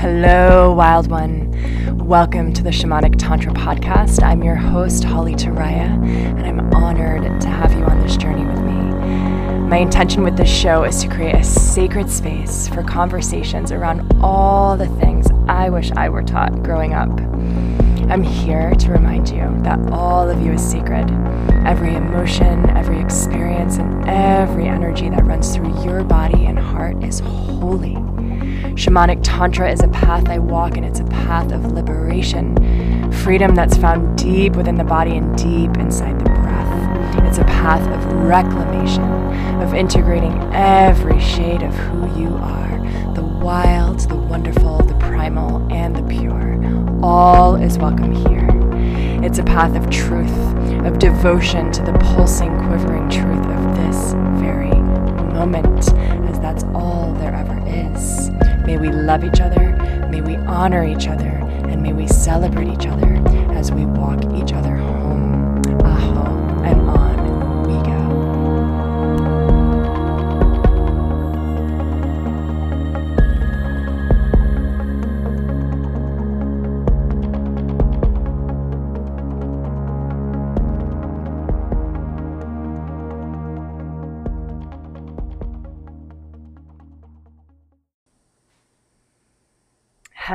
Hello, wild one. Welcome to the Shamanic Tantra podcast. I'm your host, Holly Taraya, and I'm honored to have you on this journey with me. My intention with this show is to create a sacred space for conversations around all the things I wish I were taught growing up. I'm here to remind you that all of you is sacred. Every emotion, every experience, and every energy that runs through your body and heart is holy. Shamanic Tantra is a path I walk, and it's a path of liberation, freedom that's found deep within the body and deep inside the breath. It's a path of reclamation, of integrating every shade of who you are the wild, the wonderful, the primal, and the pure. All is welcome here. It's a path of truth, of devotion to the pulsing, quivering truth of this very moment, May we love each other, may we honor each other, and may we celebrate each other as we walk each other home.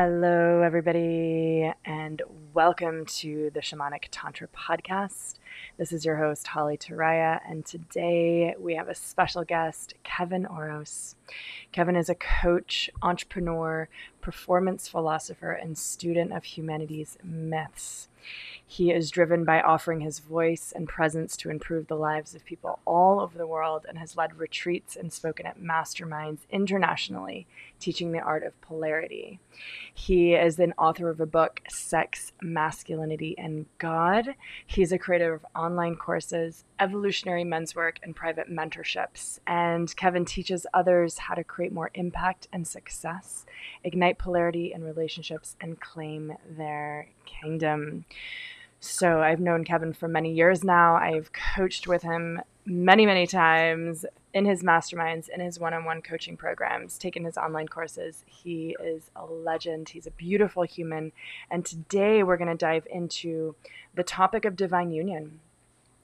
Hello, everybody, and welcome to the Shamanic Tantra podcast. This is your host, Holly Taraya, and today we have a special guest, Kevin Orosz. Kevin is a coach, entrepreneur, performance philosopher, and student of humanities myths. He is driven by offering his voice and presence to improve the lives of people all over the world and has led retreats and spoken at masterminds internationally, teaching the art of polarity. He is an author of a book, Sex, Masculinity, and God. He's a creator of online courses, evolutionary men's work, and private mentorships. And Kevin teaches others how to create more impact and success, ignite polarity in relationships, and claim their kingdom. So I've known Kevin for many years now. I've coached with him many, many times in his masterminds, in his one on one coaching programs, taken his online courses. He is a legend. He's a beautiful human. And today we're going to dive into the topic of divine union,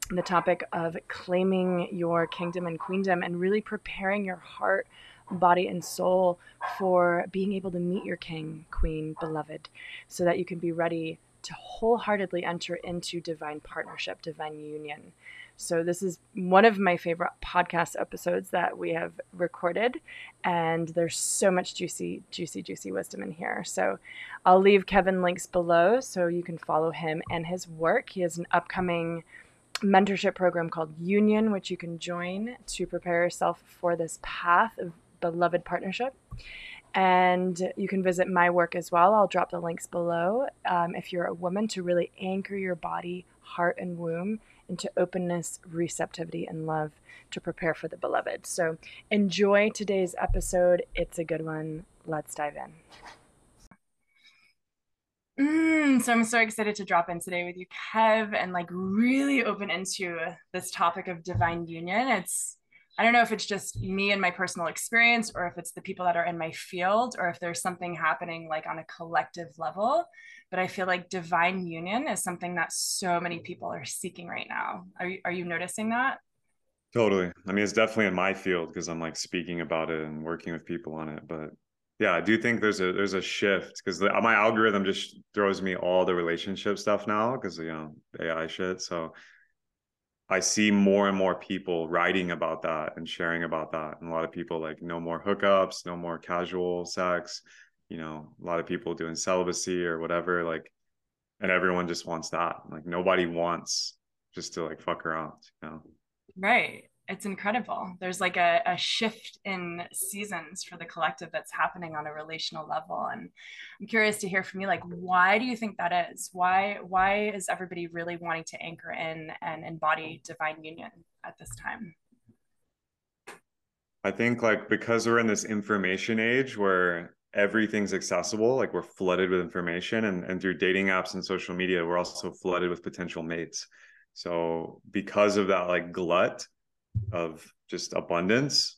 the topic of claiming your kingdom and queendom, and really preparing your heart body and soul for being able to meet your king, queen, beloved, so that you can be ready to wholeheartedly enter into divine partnership, divine union. So, this is one of my favorite podcast episodes that we have recorded, and there's so much juicy, juicy, juicy wisdom in here. So, I'll leave Kevin links below so you can follow him and his work. He has an upcoming mentorship program called Union, which you can join to prepare yourself for this path of beloved partnership. And you can visit my work as well. I'll drop the links below um, if you're a woman to really anchor your body, heart, and womb into openness, receptivity, and love to prepare for the beloved. So enjoy today's episode. It's a good one. Let's dive in. Mm, so I'm so excited to drop in today with you, Kev, and like really open into this topic of divine union. It's I don't know if it's just me and my personal experience or if it's the people that are in my field or if there's something happening like on a collective level. But I feel like divine union is something that so many people are seeking right now. Are you, are you noticing that? Totally. I mean, it's definitely in my field because I'm like speaking about it and working with people on it. But yeah, I do think there's a there's a shift because my algorithm just throws me all the relationship stuff now because you know AI shit. So I see more and more people writing about that and sharing about that. And a lot of people like no more hookups, no more casual sex, you know, a lot of people doing celibacy or whatever. Like, and everyone just wants that. Like, nobody wants just to like fuck around, you know? Right. It's incredible. There's like a, a shift in seasons for the collective that's happening on a relational level. And I'm curious to hear from you, like, why do you think that is? Why why is everybody really wanting to anchor in and embody divine union at this time? I think like because we're in this information age where everything's accessible, like we're flooded with information and, and through dating apps and social media, we're also flooded with potential mates. So because of that like glut of just abundance,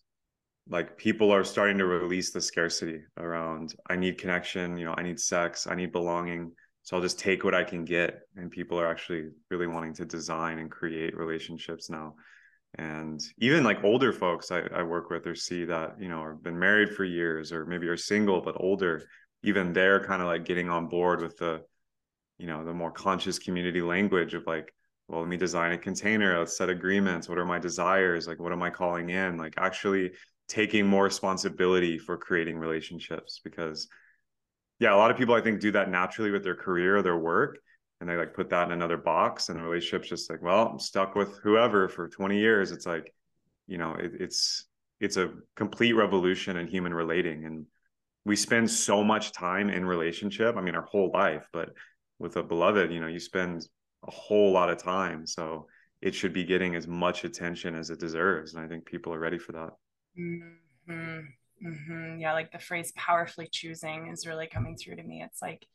like people are starting to release the scarcity around i need connection you know i need sex i need belonging so i'll just take what i can get and people are actually really wanting to design and create relationships now and even like older folks I, I work with or see that you know have been married for years or maybe are single but older even they're kind of like getting on board with the you know the more conscious community language of like well let me design a container let's set agreements what are my desires like what am i calling in like actually taking more responsibility for creating relationships because yeah a lot of people i think do that naturally with their career or their work and they like put that in another box and the relationship's just like well i'm stuck with whoever for 20 years it's like you know it, it's it's a complete revolution in human relating and we spend so much time in relationship i mean our whole life but with a beloved you know you spend a whole lot of time so it should be getting as much attention as it deserves and i think people are ready for that Mm-hmm. Mm-hmm. Yeah, like the phrase powerfully choosing is really coming through to me. It's like,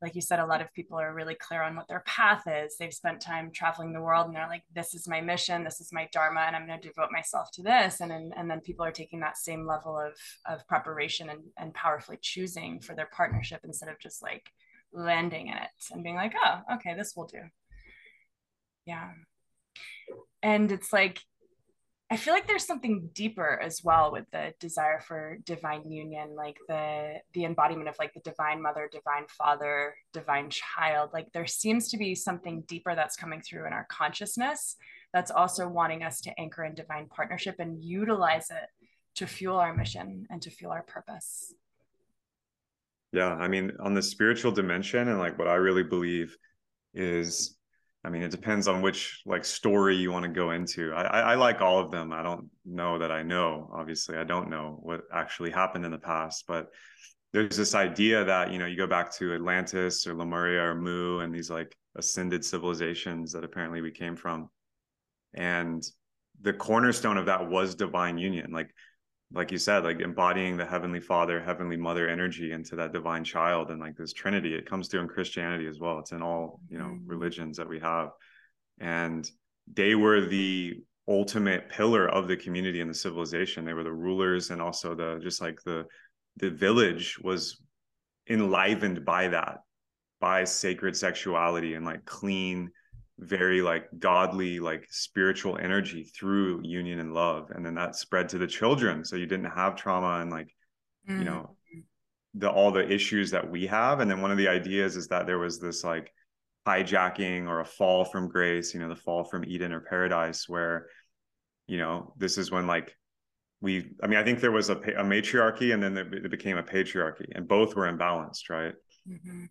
like you said, a lot of people are really clear on what their path is. They've spent time traveling the world and they're like, this is my mission, this is my dharma, and I'm going to devote myself to this. And then, and then people are taking that same level of, of preparation and, and powerfully choosing for their partnership instead of just like landing in it and being like, oh, okay, this will do. Yeah. And it's like, I feel like there's something deeper as well with the desire for divine union, like the the embodiment of like the divine mother, divine father, divine child. Like there seems to be something deeper that's coming through in our consciousness that's also wanting us to anchor in divine partnership and utilize it to fuel our mission and to fuel our purpose. Yeah, I mean, on the spiritual dimension and like what I really believe is I mean, it depends on which like story you want to go into. I, I, I, like all of them. I don't know that I know. Obviously, I don't know what actually happened in the past, but there's this idea that you know you go back to Atlantis or Lemuria or Mu and these like ascended civilizations that apparently we came from, and the cornerstone of that was divine union. Like like you said, like embodying the heavenly father, heavenly mother energy into that divine child and like this trinity. It comes through in Christianity as well. It's in all, you know, mm-hmm. religions that we have. And they were the ultimate pillar of the community and the civilization. They were the rulers and also the just like the the village was enlivened by that, by sacred sexuality and like clean very like godly like spiritual energy through union and love and then that spread to the children so you didn't have trauma and like mm. you know the all the issues that we have and then one of the ideas is that there was this like hijacking or a fall from grace you know the fall from eden or paradise where you know this is when like we i mean i think there was a, a matriarchy and then it became a patriarchy and both were imbalanced right mm-hmm.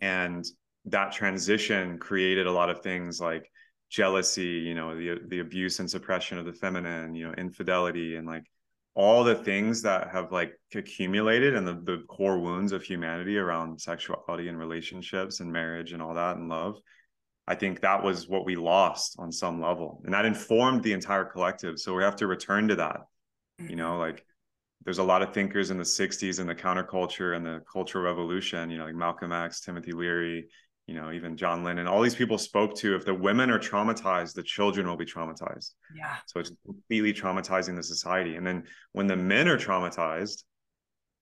and that transition created a lot of things like jealousy you know the the abuse and suppression of the feminine you know infidelity and like all the things that have like accumulated and the, the core wounds of humanity around sexuality and relationships and marriage and all that and love i think that was what we lost on some level and that informed the entire collective so we have to return to that you know mm-hmm. like there's a lot of thinkers in the 60s and the counterculture and the cultural revolution you know like malcolm x timothy leary you know, even John Lennon, all these people spoke to if the women are traumatized, the children will be traumatized. Yeah. So it's completely traumatizing the society. And then when the men are traumatized,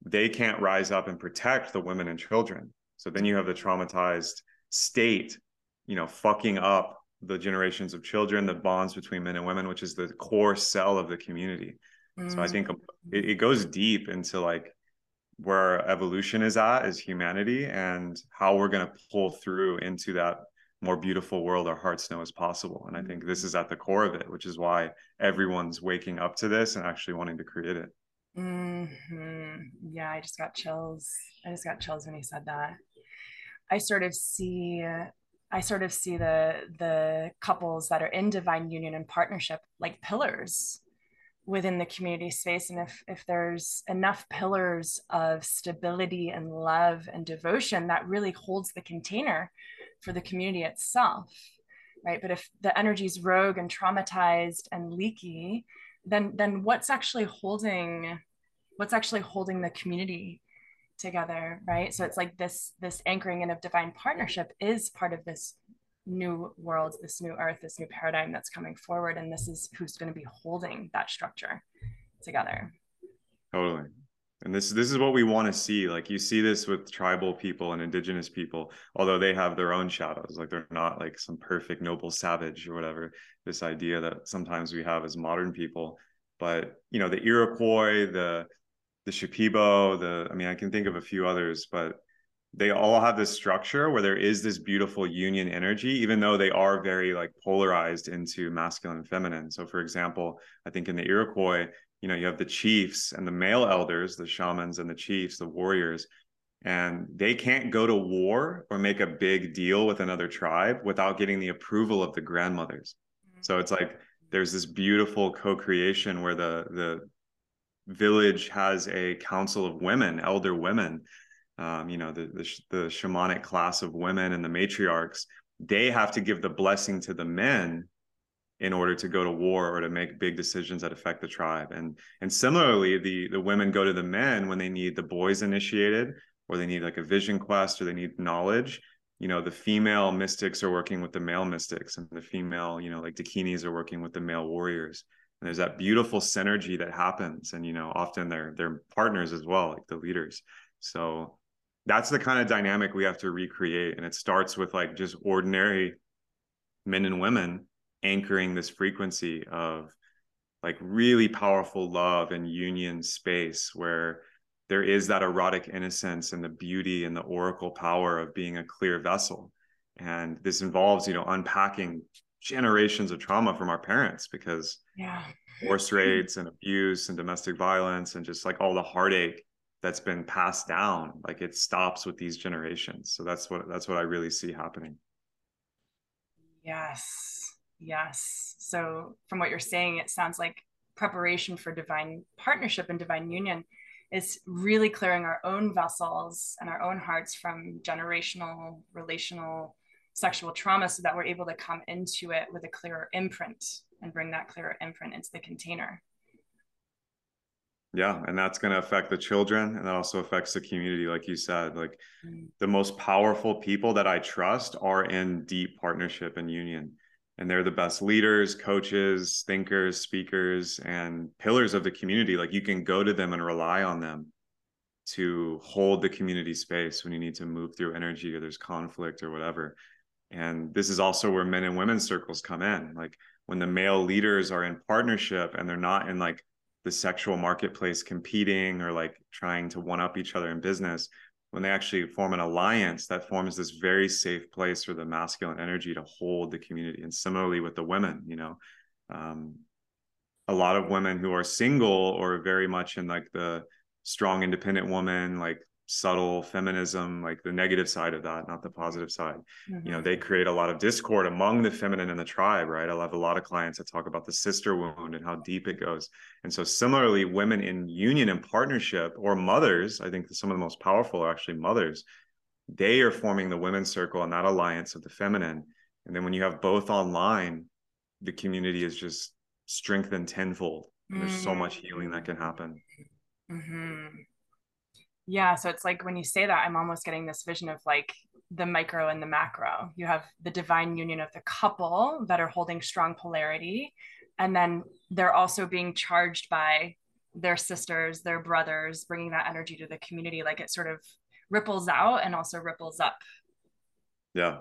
they can't rise up and protect the women and children. So then you have the traumatized state, you know, fucking up the generations of children, the bonds between men and women, which is the core cell of the community. Mm. So I mm. think it, it goes deep into like where evolution is at as humanity and how we're going to pull through into that more beautiful world our hearts know is possible. And i think this is at the core of it which is why everyone's waking up to this and actually wanting to create it. Mm-hmm. yeah i just got chills. I just got chills when he said that. I sort of see i sort of see the the couples that are in divine union and partnership like pillars within the community space and if if there's enough pillars of stability and love and devotion that really holds the container for the community itself right? But if the energy is rogue and traumatized and leaky then then what's actually holding what's actually holding the community together right? So it's like this this anchoring in of divine partnership is part of this new world, this new earth, this new paradigm that's coming forward. And this is who's going to be holding that structure together. Totally. And this this is what we want to see. Like you see this with tribal people and indigenous people, although they have their own shadows. Like they're not like some perfect noble savage or whatever. This idea that sometimes we have as modern people. But you know, the Iroquois, the the Shipibo, the I mean, I can think of a few others, but they all have this structure where there is this beautiful union energy, even though they are very like polarized into masculine and feminine. So, for example, I think in the Iroquois, you know, you have the chiefs and the male elders, the shamans and the chiefs, the warriors, and they can't go to war or make a big deal with another tribe without getting the approval of the grandmothers. Mm-hmm. So it's like there's this beautiful co-creation where the the village has a council of women, elder women, um, you know, the, the the shamanic class of women and the matriarchs. They have to give the blessing to the men in order to go to war or to make big decisions that affect the tribe. And and similarly, the the women go to the men when they need the boys initiated or they need like a vision quest or they need knowledge. You know, the female mystics are working with the male mystics, and the female, you know, like dakinis are working with the male warriors. And there's that beautiful synergy that happens. And you know, often they're they're partners as well, like the leaders. So that's the kind of dynamic we have to recreate. And it starts with like just ordinary men and women anchoring this frequency of like really powerful love and union space where there is that erotic innocence and the beauty and the oracle power of being a clear vessel and this involves you know unpacking generations of trauma from our parents because yeah force rates and abuse and domestic violence and just like all the heartache that's been passed down like it stops with these generations so that's what that's what i really see happening yes Yes. So, from what you're saying, it sounds like preparation for divine partnership and divine union is really clearing our own vessels and our own hearts from generational, relational, sexual trauma so that we're able to come into it with a clearer imprint and bring that clearer imprint into the container. Yeah, and that's going to affect the children and that also affects the community like you said. Like mm. the most powerful people that I trust are in deep partnership and union and they're the best leaders, coaches, thinkers, speakers, and pillars of the community. Like you can go to them and rely on them to hold the community space when you need to move through energy or there's conflict or whatever. And this is also where men and women circles come in. Like when the male leaders are in partnership and they're not in like the sexual marketplace competing or like trying to one up each other in business, when they actually form an alliance that forms this very safe place for the masculine energy to hold the community and similarly with the women you know? Um, a lot of women who are single or very much in like the strong independent woman like subtle feminism like the negative side of that not the positive side mm-hmm. you know they create a lot of discord among the feminine and the tribe right i have a lot of clients that talk about the sister wound and how deep it goes and so similarly women in union and partnership or mothers i think some of the most powerful are actually mothers they are forming the women's circle and that alliance of the feminine and then when you have both online the community is just strengthened tenfold mm-hmm. there's so much healing that can happen mm-hmm. Yeah. So it's like when you say that, I'm almost getting this vision of like the micro and the macro. You have the divine union of the couple that are holding strong polarity. And then they're also being charged by their sisters, their brothers, bringing that energy to the community. Like it sort of ripples out and also ripples up. Yeah.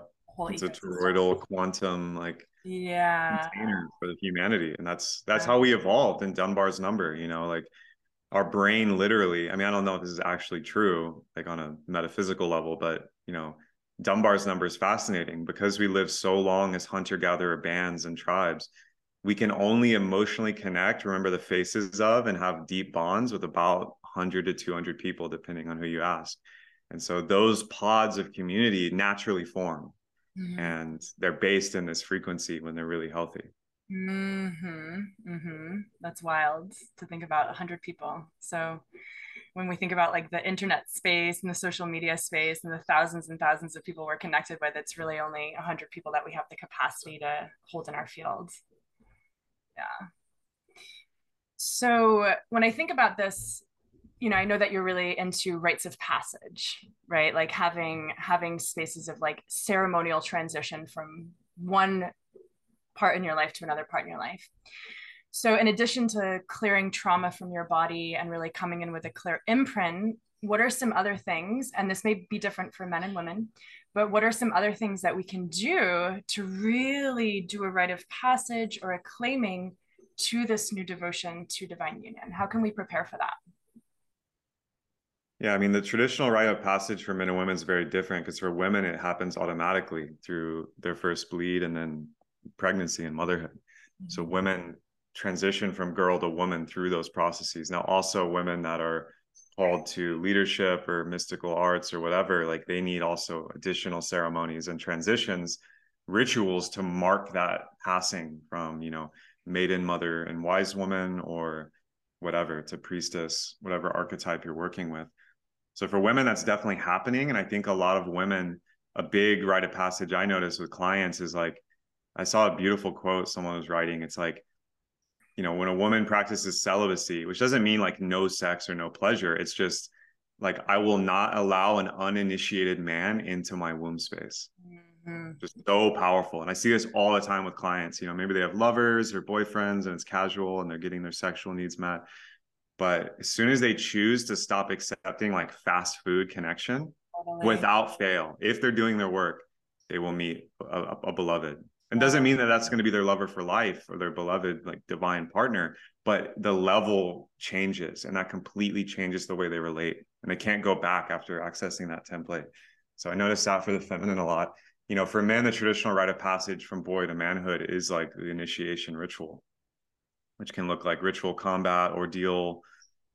It's a toroidal quantum like yeah container for the humanity. And that's that's how we evolved in Dunbar's number, you know, like our brain literally i mean i don't know if this is actually true like on a metaphysical level but you know dunbar's number is fascinating. Because we live so long as hunter gatherer bands and tribes we can only emotionally connect remember the faces of and have deep bonds with about 100 to 200 people depending on who you ask. And so those pods of community naturally form mm-hmm. and they're based in this frequency when they're really healthy Mm-hmm. Mm-hmm. That's wild to think about 100 people. So when we think about like the internet space and the social media space and the thousands and thousands of people we're connected with, it's really only 100 people that we have the capacity to hold in our fields. Yeah. So when I think about this, you know, I know that you're really into rites of passage, right? Like having having spaces of like ceremonial transition from one part in your life to another part in your life. So, in addition to clearing trauma from your body and really coming in with a clear imprint, what are some other things? And this may be different for men and women, but what are some other things that we can do to really do a rite of passage or a claiming to this new devotion to divine union? How can we prepare for that? Yeah, I mean, the traditional rite of passage for men and women is very different because for women, it happens automatically through their first bleed and then pregnancy and motherhood. Mm-hmm. So women transition from girl to woman through those processes. Now, also women that are called to leadership or mystical arts or whatever, like they need also additional ceremonies and transitions, rituals to mark that passing from, you know, maiden, mother, and wise woman or whatever to priestess, whatever archetype you're working with. So for women, that's definitely happening. And I think a lot of women, a big rite of passage I notice with clients is like, I saw a beautiful quote someone was writing. It's like, you know, when a woman practices celibacy, which doesn't mean like no sex or no pleasure, it's just like I will not allow an uninitiated man into my womb space. Mm-hmm. Just so powerful. And I see this all the time with clients. You know, maybe they have lovers or boyfriends and it's casual and they're getting their sexual needs met. But as soon as they choose to stop accepting like fast food connection totally. without fail, if they're doing their work, they will meet a, a beloved and doesn't mean that that's going to be their lover for life or their beloved like divine partner but the level changes and that completely changes the way they relate. And they can't go back after accessing that template. So i noticed that for the feminine a lot. You know for men the traditional rite of passage from boy to manhood is like the initiation ritual which can look like ritual combat ordeal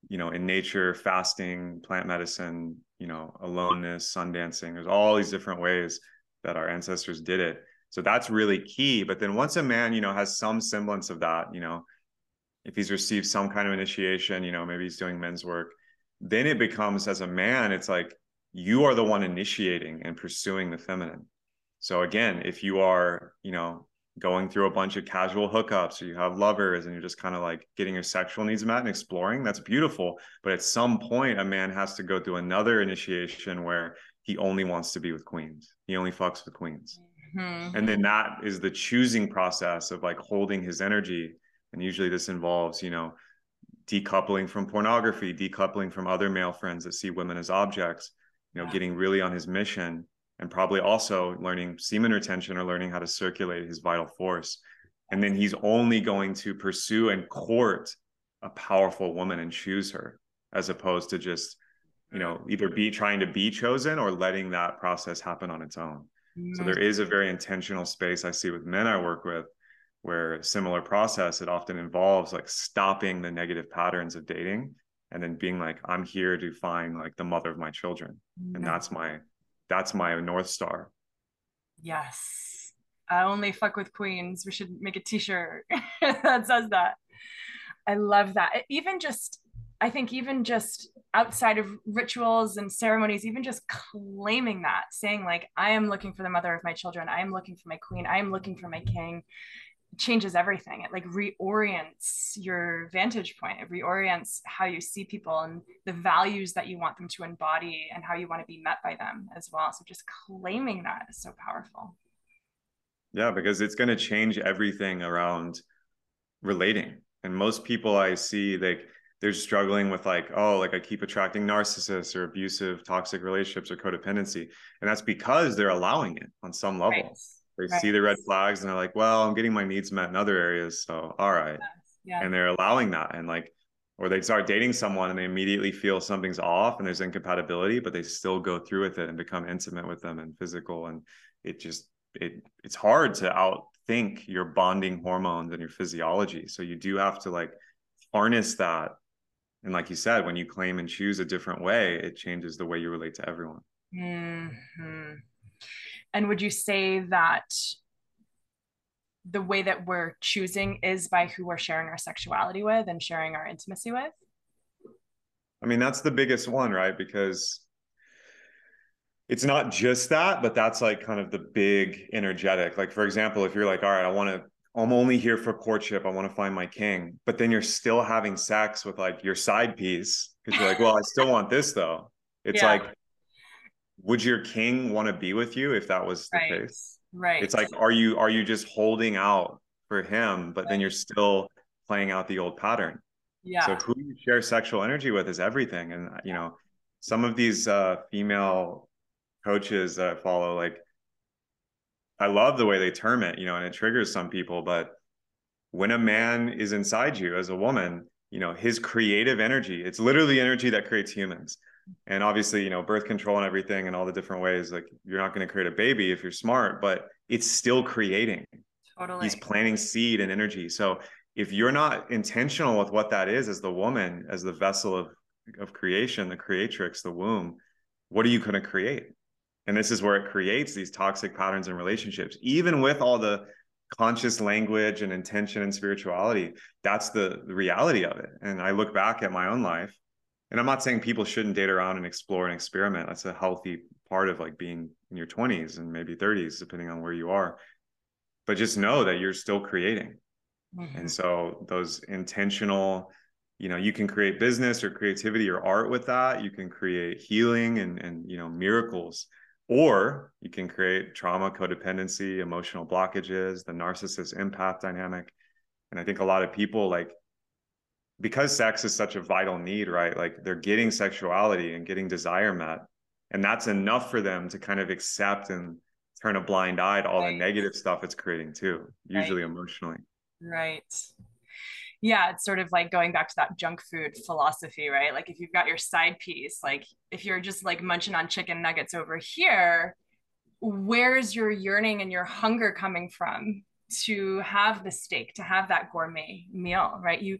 you know in nature fasting plant medicine you know aloneness sun dancing there's all these different ways that our ancestors did it so that's really key. But then once a man, you know, has some semblance of that, you know, if he's received some kind of initiation, you know, maybe he's doing men's work, then it becomes as a man, it's like you are the one initiating and pursuing the feminine. So again, if you are, you know, going through a bunch of casual hookups or you have lovers and you're just kind of like getting your sexual needs met and exploring, that's beautiful. But at some point, a man has to go through another initiation where he only wants to be with queens. He only fucks with queens. Mm-hmm. And then that is the choosing process of like holding his energy. And usually this involves, you know, decoupling from pornography, decoupling from other male friends that see women as objects, you know, yeah. getting really on his mission and probably also learning semen retention or learning how to circulate his vital force. And then he's only going to pursue and court a powerful woman and choose her as opposed to just, you know, either be trying to be chosen or letting that process happen on its own. So mm-hmm. there is a very intentional space I see with men I work with where similar process it often involves like stopping the negative patterns of dating and then being like I'm here to find like the mother of my children and mm-hmm. that's my that's my north star. Yes. I only fuck with queens. We should make a t-shirt that says that. I love that. Even just I think even just outside of rituals and ceremonies, even just claiming that, saying like, I am looking for the mother of my children, I am looking for my queen, I am looking for my king, changes everything. It like reorients your vantage point. It reorients how you see people and the values that you want them to embody and how you want to be met by them as well. So just claiming that is so powerful. Yeah, because it's going to change everything around relating. And most people I see, like they're struggling with like oh like i keep attracting narcissists or abusive toxic relationships or codependency and that's because they're allowing it on some level right. they right. see the red flags and they're like well i'm getting my needs met in other areas so all right yeah. and they're allowing that and like or they start dating someone and they immediately feel something's off and there's incompatibility but they still go through with it and become intimate with them and physical and it just it it's hard to outthink your bonding hormones and your physiology so you do have to like harness that and like you said when you claim and choose a different way it changes the way you relate to everyone. Mm-hmm. and would you say that the way that we're choosing is by who we're sharing our sexuality with and sharing our intimacy with? I mean that's the biggest one right? Because it's not just that but that's like kind of the big energetic. Like for example if you're like all right i want to I'm only here for courtship. I want to find my king. But then you're still having sex with like your side piece because you're like, well, I still want this though. It's yeah. like, would your king want to be with you if that was the right. case? Right. It's like, are you are you just holding out for him, but right. then you're still playing out the old pattern. Yeah. So who you share sexual energy with is everything. And you know, some of these uh, female coaches that I follow, like I love the way they term it, you know, and it triggers some people, but when a man is inside you as a woman, you know, his creative energy, it's literally the energy that creates humans. And obviously, you know, birth control and everything and all the different ways, like you're not going to create a baby if you're smart, but it's still creating. Totally. He's planting seed and energy. So if you're not intentional with what that is as the woman, as the vessel of of creation, the creatrix, the womb, what are you going to create? And this is where it creates these toxic patterns in relationships, even with all the conscious language and intention and spirituality. That's the, the reality of it. And I look back at my own life, and I'm not saying people shouldn't date around and explore and experiment. That's a healthy part of like being in your 20s and maybe 30s, depending on where you are. But just know that you're still creating. Mm-hmm. And so those intentional, you know, you can create business or creativity or art with that. You can create healing and and you know miracles, or you can create trauma, codependency, emotional blockages, the narcissist empath dynamic. And I think a lot of people like because sex is such a vital need, right? Like they're getting sexuality and getting desire met. And that's enough for them to kind of accept and turn a blind eye to all right. the negative stuff it's creating too, usually right. emotionally. Right. Yeah, it's sort of like going back to that junk food philosophy, right? Like if you've got your side piece, like if you're just like munching on chicken nuggets over here, where's your yearning and your hunger coming from to have the steak, to have that gourmet meal, right? You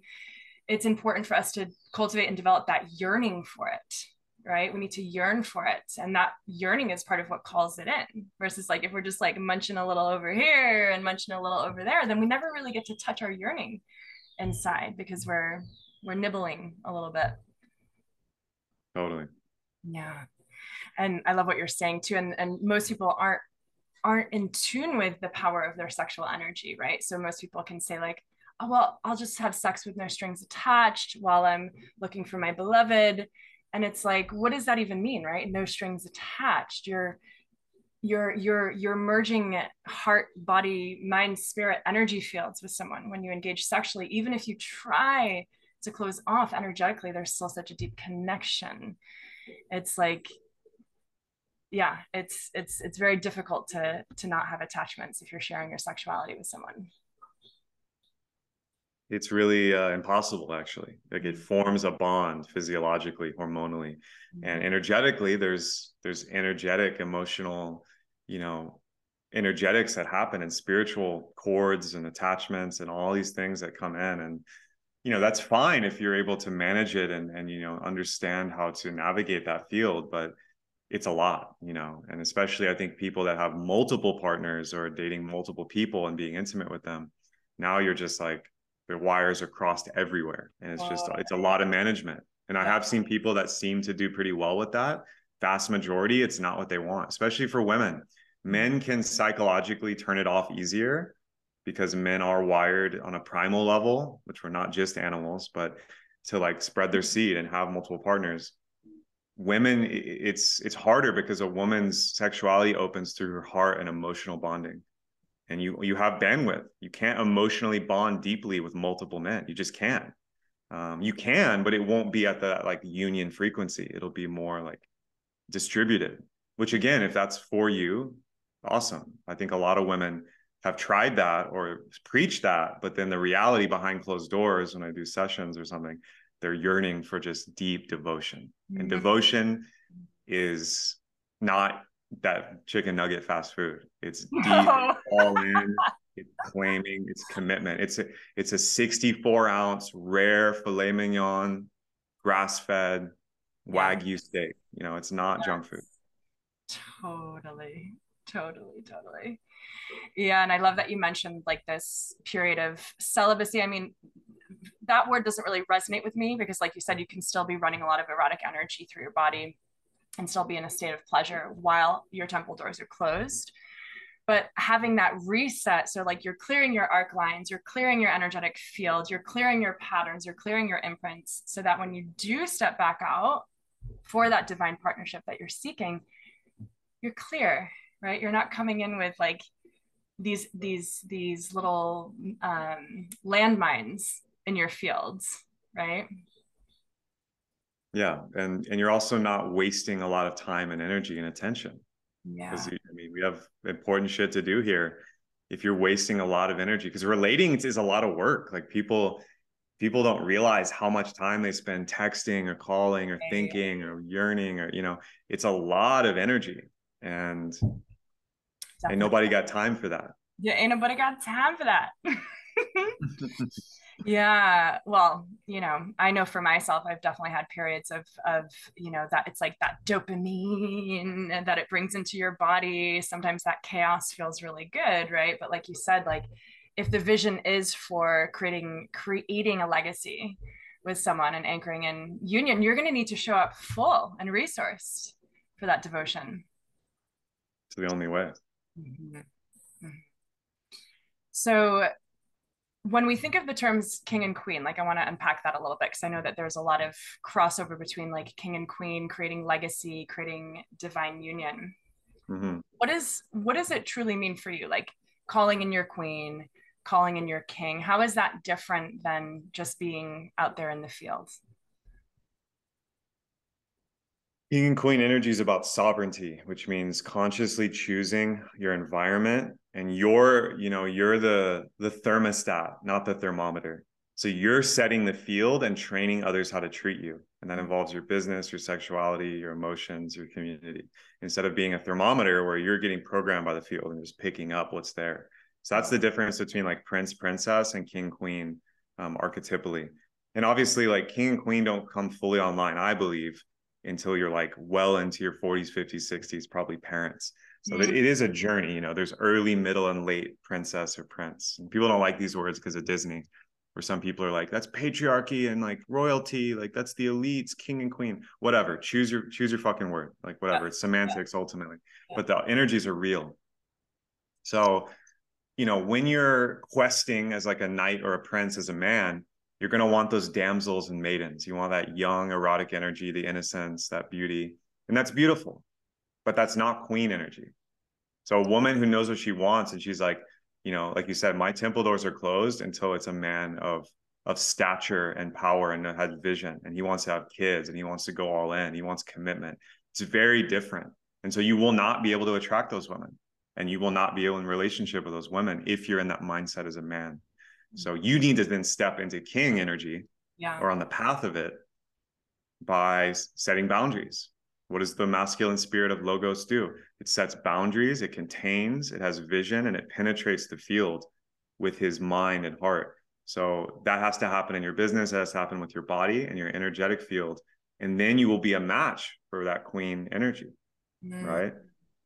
it's important for us to cultivate and develop that yearning for it right? We need to yearn for it. And that yearning is part of what calls it in versus like if we're just like munching a little over here and munching a little over there, then we never really get to touch our yearning inside because we're we're nibbling a little bit. Totally. Yeah. And I love what you're saying too. And and most people aren't aren't in tune with the power of their sexual energy, right? So most people can say like, oh well, I'll just have sex with no strings attached while I'm looking for my beloved and it's like what does that even mean right no strings attached you're you're you're you're merging heart body mind spirit energy fields with someone when you engage sexually even if you try to close off energetically there's still such a deep connection. It's like yeah it's it's it's very difficult to to not have attachments if you're sharing your sexuality with someone. It's really uh, impossible actually. Like it forms a bond physiologically hormonally mm-hmm. and energetically there's there's energetic emotional you know energetics that happen and spiritual cords and attachments and all these things that come in. And you know that's fine if you're able to manage it and and you know understand how to navigate that field but it's a lot you know and especially i think people that have multiple partners or dating multiple people and being intimate with them now you're just like the wires are crossed everywhere. And it's just it's a lot of management. And i have seen people that seem to do pretty well with that vast majority it's not what they want especially for women men can psychologically turn it off easier because men are wired on a primal level which we're not just animals but to like spread their seed and have multiple partners women it's it's harder because a woman's sexuality opens through her heart and emotional bonding and you you have bandwidth. You can't emotionally bond deeply with multiple men. You just can't. Um, you can, but it won't be at that like union frequency. It'll be more like distributed. Which again, if that's for you, awesome. I think a lot of women have tried that or preached that, but then the reality behind closed doors when I do sessions or something, they're yearning for just deep devotion. Mm-hmm. And devotion is not that chicken nugget fast food. It's deep, no. all in. It's claiming its commitment. It's a it's a 64 ounce rare filet mignon, grass fed wagyu steak. You know, it's not yes. junk food. Totally, totally, totally. Yeah, and I love that you mentioned like this period of celibacy. I mean, that word doesn't really resonate with me because, like you said, you can still be running a lot of erotic energy through your body and still be in a state of pleasure while your temple doors are closed but having that reset so like you're clearing your arc lines you're clearing your energetic field you're clearing your patterns you're clearing your imprints so that when you do step back out for that divine partnership that you're seeking you're clear right you're not coming in with like these these these little um, landmines in your fields, right? Yeah, and and you're also not wasting a lot of time and energy and attention. Yeah. Because I mean, we have important shit to do here. If you're wasting a lot of energy, because relating is a lot of work. Like people, people don't realize how much time they spend texting or calling or thinking or yearning or you know, it's a lot of energy, and Definitely. and nobody got time for that. Yeah, ain't nobody got time for that. yeah well you know i know for myself i've definitely had periods of of you know that it's like that dopamine and that it brings into your body sometimes that chaos feels really good right but like you said like if the vision is for creating creating a legacy with someone and anchoring in union you're going to need to show up full and resourced for that devotion it's the only way mm-hmm. mm-hmm. so when we think of the terms king and queen, like I want to unpack that a little bit because I know that there's a lot of crossover between like king and queen, creating legacy, creating divine union. Mm-hmm. What is what does it truly mean for you? Like calling in your queen, calling in your king. How is that different than just being out there in the field? King and queen energy is about sovereignty, which means consciously choosing your environment and you're you know you're the the thermostat not the thermometer so you're setting the field and training others how to treat you and that involves your business your sexuality your emotions your community instead of being a thermometer where you're getting programmed by the field and just picking up what's there so that's the difference between like prince princess and king queen um, archetypally and obviously like king and queen don't come fully online i believe until you're like well into your 40s 50s 60s probably parents so mm-hmm. it is a journey. You know, there's early, middle, and late princess or prince. And people don't like these words because of Disney, where some people are like, that's patriarchy and like royalty, like that's the elites, king and queen, whatever. Choose your choose your fucking word, like whatever. Yeah. It's semantics yeah. ultimately, yeah. but the energies are real. So, you know, when you're questing as like a knight or a prince as a man, you're going to want those damsels and maidens. You want that young erotic energy, the innocence, that beauty. And that's beautiful but that's not queen energy. So a woman who knows what she wants and she's like, you know, like you said, my temple doors are closed until it's a man of of stature and power and has vision and he wants to have kids and he wants to go all in. He wants commitment. It's very different. And so you will not be able to attract those women and you will not be able in relationship with those women if you're in that mindset as a man. So you need to then step into king energy yeah. or on the path of it by setting boundaries what does the masculine spirit of logos do? It sets boundaries, it contains, it has vision, and it penetrates the field with his mind and heart. So that has to happen in your business, it has to happen with your body and your energetic field. And then you will be a match for that queen energy. Mm. Right.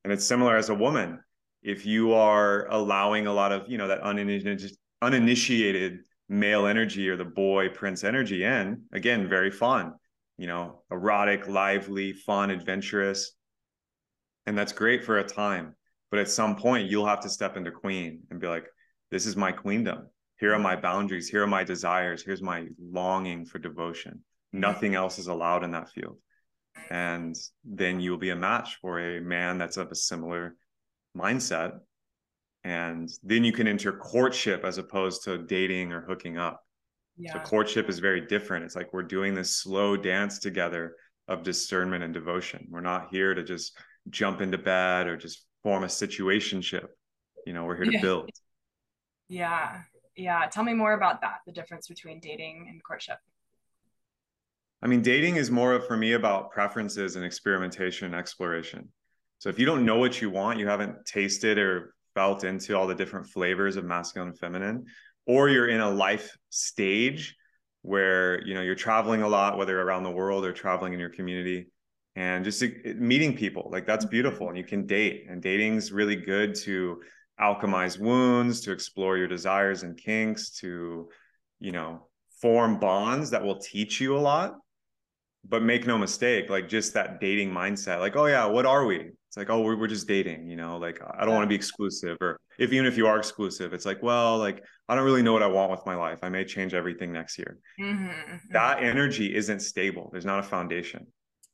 And it's similar as a woman. If you are allowing a lot of, you know, that uninitiated, uninitiated male energy or the boy prince energy in, again, very fun you know, erotic, lively, fun, adventurous. And that's great for a time. But at some point, you'll have to step into queen and be like, this is my queendom. Here are my boundaries. Here are my desires. Here's my longing for devotion. Nothing else is allowed in that field. And then you'll be a match for a man that's of a similar mindset. And then you can enter courtship as opposed to dating or hooking up. Yeah. So courtship is very different. It's like we're doing this slow dance together of discernment and devotion. We're not here to just jump into bed or just form a situationship. You know, we're here to build. Yeah. Yeah. Tell me more about that, the difference between dating and courtship. I mean, dating is more for me about preferences and experimentation and exploration. So if you don't know what you want, you haven't tasted or felt into all the different flavors of masculine and feminine, or you're in a life stage where you know you're traveling a lot whether around the world or traveling in your community and just meeting people like that's mm-hmm. beautiful and you can date and dating's really good to alchemize wounds to explore your desires and kinks to you know form bonds that will teach you a lot but make no mistake like just that dating mindset like oh yeah what are we it's like oh we're, we're just dating you know like i don't want to be exclusive or if even if you are exclusive it's like well like i don't really know what i want with my life. I may change everything next year. Mm-hmm, mm-hmm. that energy isn't stable. There's not a foundation.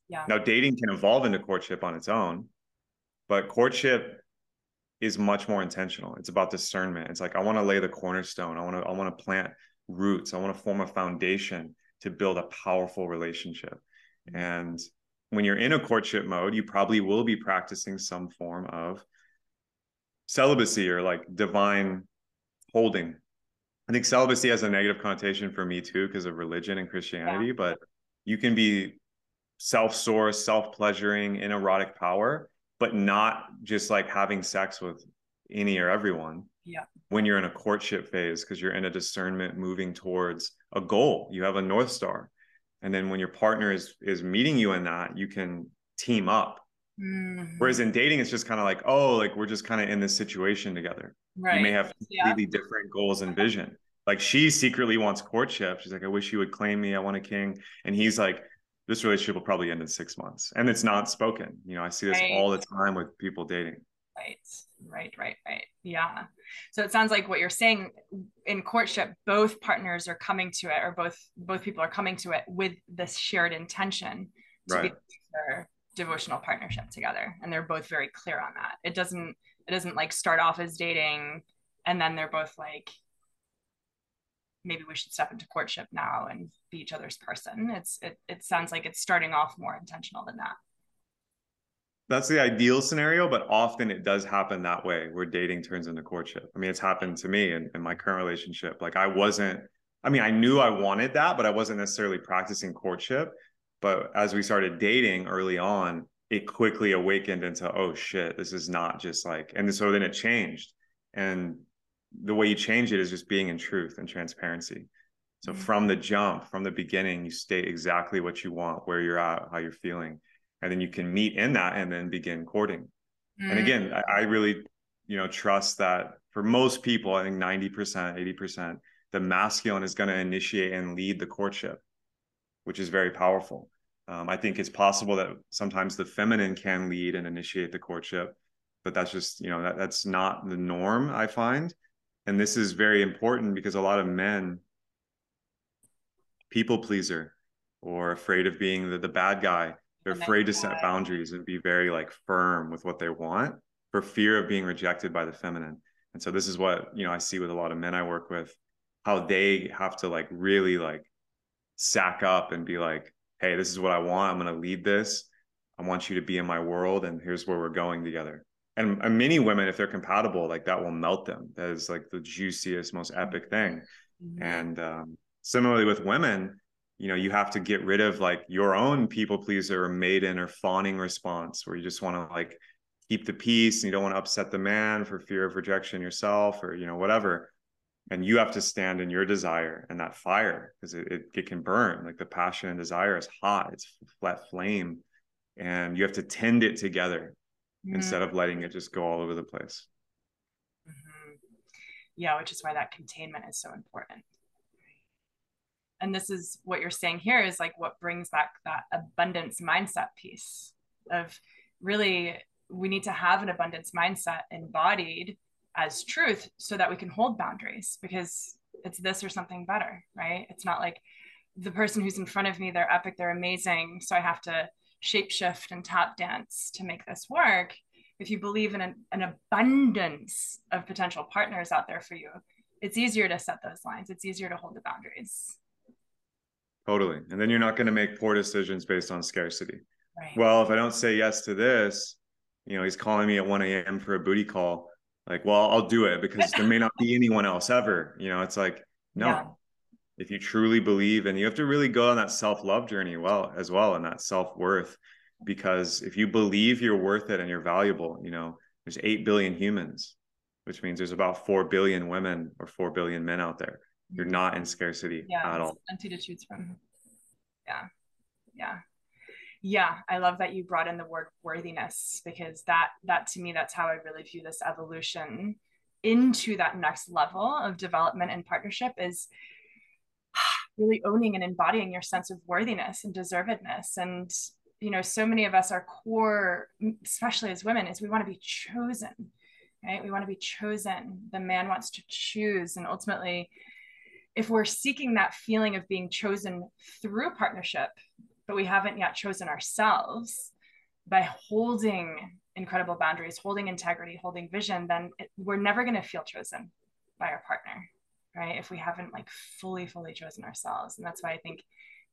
Yeah. Now dating can evolve into courtship on its own but courtship is much more intentional. It's about discernment. It's like i want to lay the cornerstone. I want to i want to plant roots. I want to form a foundation to build a powerful relationship. Mm-hmm. And when you're in a courtship mode, you probably will be practicing some form of celibacy or like divine holding. I think celibacy has a negative connotation for me too because of religion and Christianity, yeah. but you can be self-sourced, self-pleasuring in erotic power, but not just like having sex with any or everyone. Yeah. When you're in a courtship phase because you're in a discernment moving towards a goal. You have a north star. And then when your partner is is meeting you in that, you can team up. Mm-hmm. Whereas in dating, it's just kind of like, oh, like we're just kind of in this situation together. Right. You may have completely yeah. different goals and vision. Like she secretly wants courtship. She's like, I wish you would claim me. I want a king. And he's like, this relationship will probably end in six months. And it's not spoken. You know, I see this right. all the time with people dating. Right, right, right, right. Yeah. So it sounds like what you're saying in courtship, both partners are coming to it, or both both people are coming to it with this shared intention to right. be their devotional partnership together, and they're both very clear on that. It doesn't it doesn't like start off as dating, and then they're both like, maybe we should step into courtship now and be each other's person. It's it it sounds like it's starting off more intentional than that that's the ideal scenario, but often it does happen that way where dating turns into courtship. I mean, it's happened to me in, in my current relationship. Like I wasn't, I mean, I knew I wanted that, but I wasn't necessarily practicing courtship. But as we started dating early on, it quickly awakened into, oh shit, this is not just like, and so then it changed. And the way you change it is just being in truth and transparency. So mm-hmm. from the jump, from the beginning, you state exactly what you want, where you're at, how you're feeling and then you can meet in that and then begin courting. Mm. and again I, I, really you know trust that for most people i think 90% 80% the masculine is going to initiate and lead the courtship which is very powerful. Um, i think it's possible that sometimes the feminine can lead and initiate the courtship but that's just you know that, that's not the norm i find. And this is very important because a lot of men people pleaser or afraid of being the, the bad guy they're afraid to set boundaries and be very like firm with what they want for fear of being rejected by the feminine. And so this is what, you know, I see with a lot of men I work with, how they have to like really like sack up and be like, hey, this is what I want. I'm going to lead this. I want you to be in my world and here's where we're going together. And, and many women, if they're compatible, like that will melt them. That is like the juiciest, most epic thing. Mm-hmm. And um, similarly with women, you know you have to get rid of like your own people pleaser or maiden or fawning response where you just want to like keep the peace and you don't want to upset the man for fear of rejection yourself or you know whatever. And you have to stand in your desire and that fire because it, it, it, can burn. Like the passion and desire is hot. It's flat flame. And you have to tend it together mm-hmm. instead of letting it just go all over the place. Mm-hmm. yeah which is why that containment is so important and this is what you're saying here is like what brings back that abundance mindset piece of really we need to have an abundance mindset embodied as truth so that we can hold boundaries because it's this or something better right? It's not like the person who's in front of me they're epic they're amazing so i have to shapeshift and tap dance to make this work. If you believe in an, an abundance of potential partners out there for you it's easier to set those lines. It's easier to hold the boundaries Totally. And then you're not going to make poor decisions based on scarcity. Right. Well, if I don't say yes to this, you know, he's calling me at 1 a.m. for a booty call. Like, well, I'll do it because there may not be anyone else ever. You know, it's like, no. Yeah. If you truly believe, and you have to really go on that self-love journey well as well, and that self-worth, because if you believe you're worth it and you're valuable, you know, there's eight billion humans, which means there's about four billion women or four billion men out there you're not in scarcity yeah, at all. Plenty to choose from. Mm-hmm. Yeah. Yeah. Yeah. I love that you brought in the word worthiness because that that to me, that's how I really view this evolution into that next level of development and partnership is really owning and embodying your sense of worthiness and deservedness and you know so many of us our core especially as women is we want to be chosen right we want to be chosen the man wants to choose and ultimately if we're seeking that feeling of being chosen through partnership, but we haven't yet chosen ourselves by holding incredible boundaries, holding integrity, holding vision, then it, we're never going to feel chosen by our partner. right? If we haven't like fully, fully chosen ourselves. And that's why I think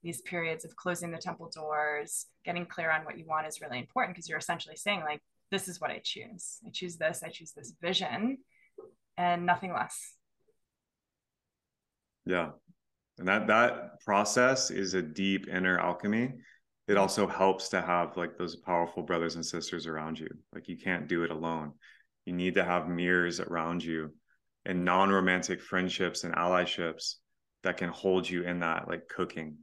these periods of closing the temple doors, getting clear on what you want is really important because you're essentially saying, like, this is what I choose. I choose this, I choose this vision and nothing less. Yeah. And that that process is a deep inner alchemy. It mm-hmm. also helps to have like those powerful brothers and sisters around you. Like you can't do it alone. You need to have mirrors around you and non-romantic friendships and allyships that can hold you in that like cooking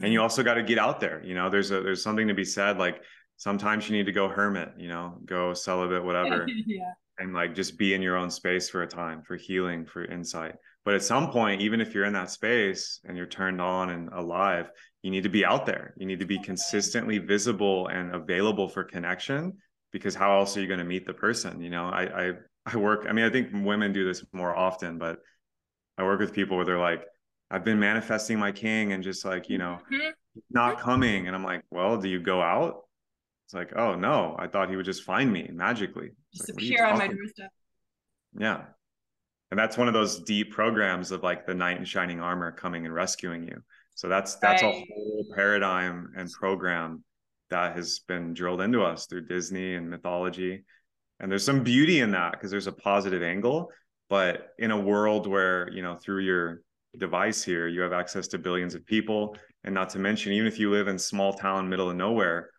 and you mm-hmm. also got to get out there you know there's a there's something to be said like sometimes you need to go hermit you know go celibate whatever yeah and like just be in your own space for a time for healing for insight but at some point even if you're in that space and you're turned on and alive you need to be out there you need to be consistently visible and available for connection because how else are you going to meet the person you know i i i work i mean i think women do this more often but i work with people where they're like I've been manifesting my king and just like, you know, mm-hmm. not coming. And I'm like, well, do you go out? It's like, oh no, I thought he would just find me magically. Just like, appear on my doorstep. Yeah. And that's one of those deep programs of like the knight in shining armor coming and rescuing you. So that's that's right. a whole paradigm and program that has been drilled into us through Disney and mythology. And there's some beauty in that because there's a positive angle. But in a world where, you know, through your device here, you have access to billions of people. And not to mention, even if you live in small town, middle of nowhere,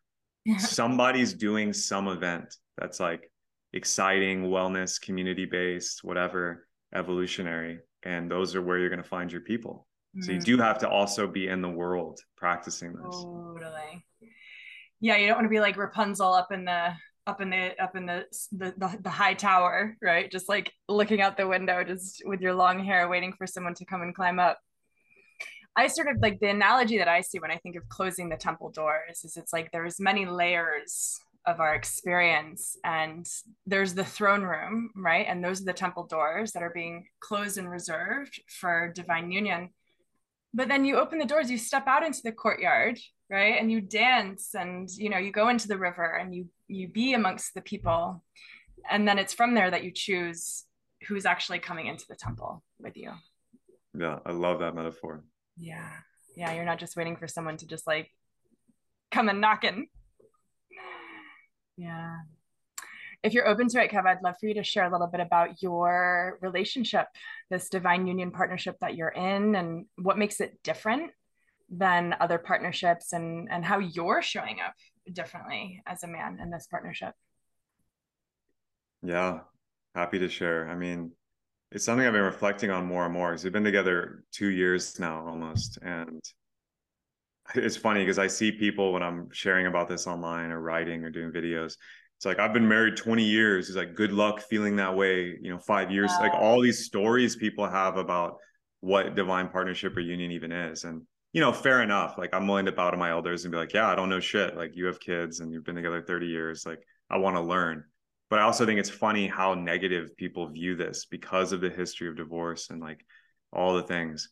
yeah. somebody's doing some event that's like exciting, wellness, community based, whatever, evolutionary. And those are where you're going to find your people. Mm-hmm. So you mm-hmm. do have to also be in the world practicing this. Totally. Yeah, you don't want to be like Rapunzel up in the up in the up in the, the the, the high tower right just like looking out the window just with your long hair waiting for someone to come and climb up i sort of like the analogy that i see when i think of closing the temple doors is it's like there's many layers of our experience. And there's the throne room right? And those are the temple doors that are being closed and reserved for divine union. But then you open the doors you step out into the courtyard right? And you dance and you know you go into the river and you you be amongst the people. And then it's from there that you choose who's actually coming into the temple with you. Yeah i love that metaphor. Yeah. Yeah you're not just waiting for someone to just like come and knock in yeah. If you're open to it kev i'd love for you to share a little bit about your relationship this divine union partnership that you're in and what makes it different than other partnerships and and how you're showing up differently as a man in this partnership. Yeah. Happy to share. I mean it's something i've been reflecting on more and more because we've been together two years now almost and it's funny because i see people when i'm sharing about this online or writing or doing videos it's like i've been married 20 years it's like good luck feeling that way you know five years like all these stories people have about what divine partnership or union even is and you know, fair enough. Like I'm willing to bow to my elders and be like, yeah, I don't know shit. Like you have kids and you've been together 30 years. Like I want to learn. But I also think it's funny how negative people view this because of the history of divorce and like all the things.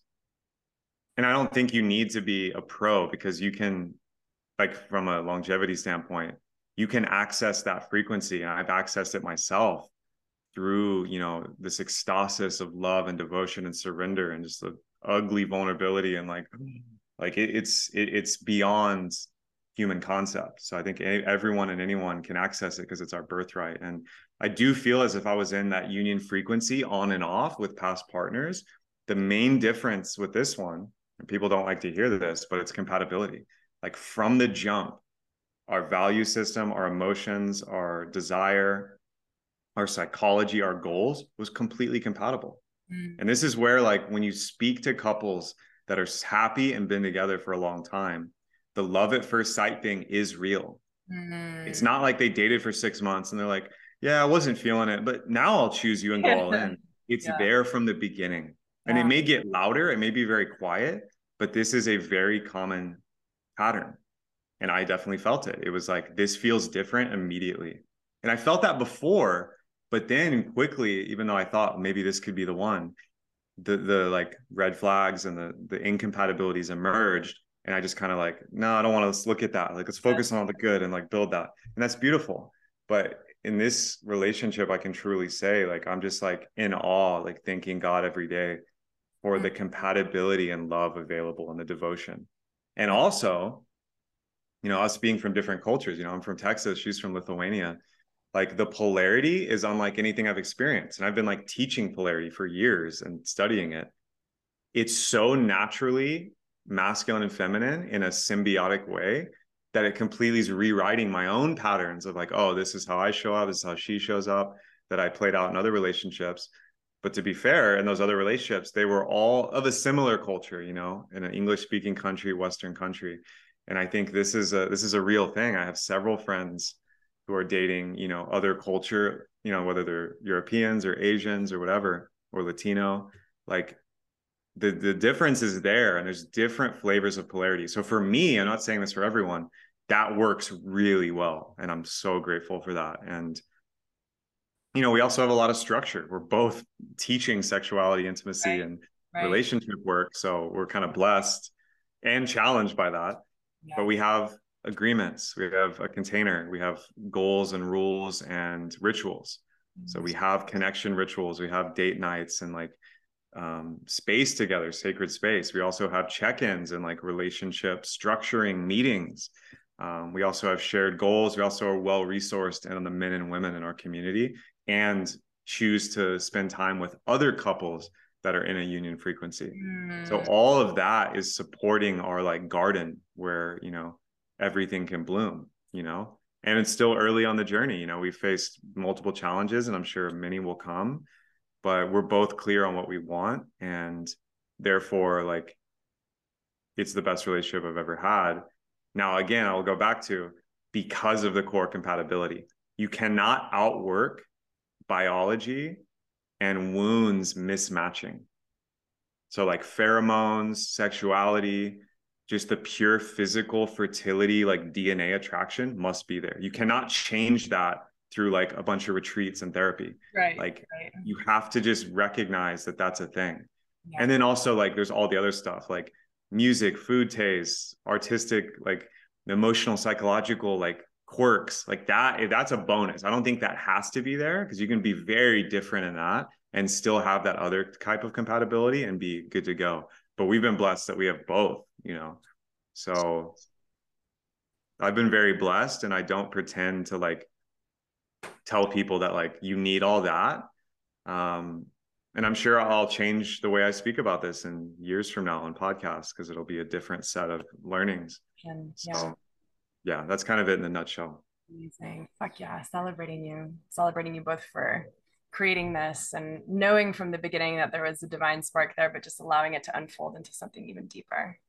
And I don't think you need to be a pro because you can, like from a longevity standpoint, you can access that frequency. And I've accessed it myself through, you know, this ecstasis of love and devotion and surrender and just the ugly vulnerability and like mm. like it, it's it, it's beyond human concept. So i think everyone and anyone can access it because it's our birthright. And i do feel as if i was in that union frequency on and off with past partners. The main difference with this one and people don't like to hear this but it's compatibility like from the jump our value system our emotions our desire our psychology our goals was completely compatible Mm. And this is where, like, when you speak to couples that are happy and been together for a long time, the love at first sight thing is real. Mm. It's not like they dated for six months and they're like, yeah, I wasn't feeling it, but now I'll choose you and go all in. It's yeah. there from the beginning. And it may get louder, it may be very quiet, but this is a very common pattern. And I definitely felt it. It was like, this feels different immediately. And I felt that before, but then quickly, even though I thought maybe this could be the one, the the like red flags and the the incompatibilities emerged. And I just kind of like, no, I don't want to look at that. Like let's focus on all the good and like build that. And that's beautiful. But in this relationship, I can truly say, like, I'm just like in awe, like thanking God every day for the mm. compatibility and love available in the devotion. And also, you know, us being from different cultures, you know, I'm from Texas, she's from Lithuania. Like the polarity is unlike anything I've experienced. And I've been like teaching polarity for years and studying it. It's so naturally masculine and feminine in a symbiotic way that it completely is rewriting my own patterns of like, oh, this is how I show up, this is how she shows up, that I played out in other relationships. But to be fair, in those other relationships, they were all of a similar culture, you know, in an English speaking country, Western country. And I think this is a this is a real thing. I have several friends who are dating, you know, other culture, you know, whether they're Europeans or Asians or whatever, or Latino. Like the the difference is there and there's different flavors of polarity so for me i'm not saying this for everyone that works really well and i'm so grateful for that and you know we also have a lot of structure we're both teaching sexuality intimacy right. and right. relationship work so we're kind of blessed and challenged by that yeah. but we have agreements we have a container we have goals and rules and rituals mm-hmm. so we have connection rituals we have date nights and like um, space together, sacred space. We also have check-ins and like relationship structuring meetings. Um, we also have shared goals. We also are well resourced and on the men and women in our community, and choose to spend time with other couples that are in a union frequency. Mm. So all of that is supporting our like garden where you know everything can bloom. You know, and it's still early on the journey. You know, we faced multiple challenges, and I'm sure many will come but we're both clear on what we want and therefore like it's the best relationship I've ever had. Now again, I'll go back to because of the core compatibility. You cannot outwork biology and wounds mismatching. So like pheromones, sexuality, just the pure physical fertility like DNA attraction must be there. You cannot change that through like a bunch of retreats and therapy. Right. Like right. you have to just recognize that that's a thing. Yeah. And then also like there's all the other stuff like music, food tastes, artistic, like emotional, psychological, like quirks, like that. That's a bonus. I don't think that has to be there because you can be very different in that and still have that other type of compatibility and be good to go. But we've been blessed that we have both, you know. So I've been very blessed and I don't pretend to like tell people that like you need all that um and i'm sure i'll change the way i speak about this in years from now on podcasts because it'll be a different set of learnings and, yeah. so yeah that's kind of it in a nutshell amazing fuck yeah celebrating you celebrating you both for creating this and knowing from the beginning that there was a divine spark there but just allowing it to unfold into something even deeper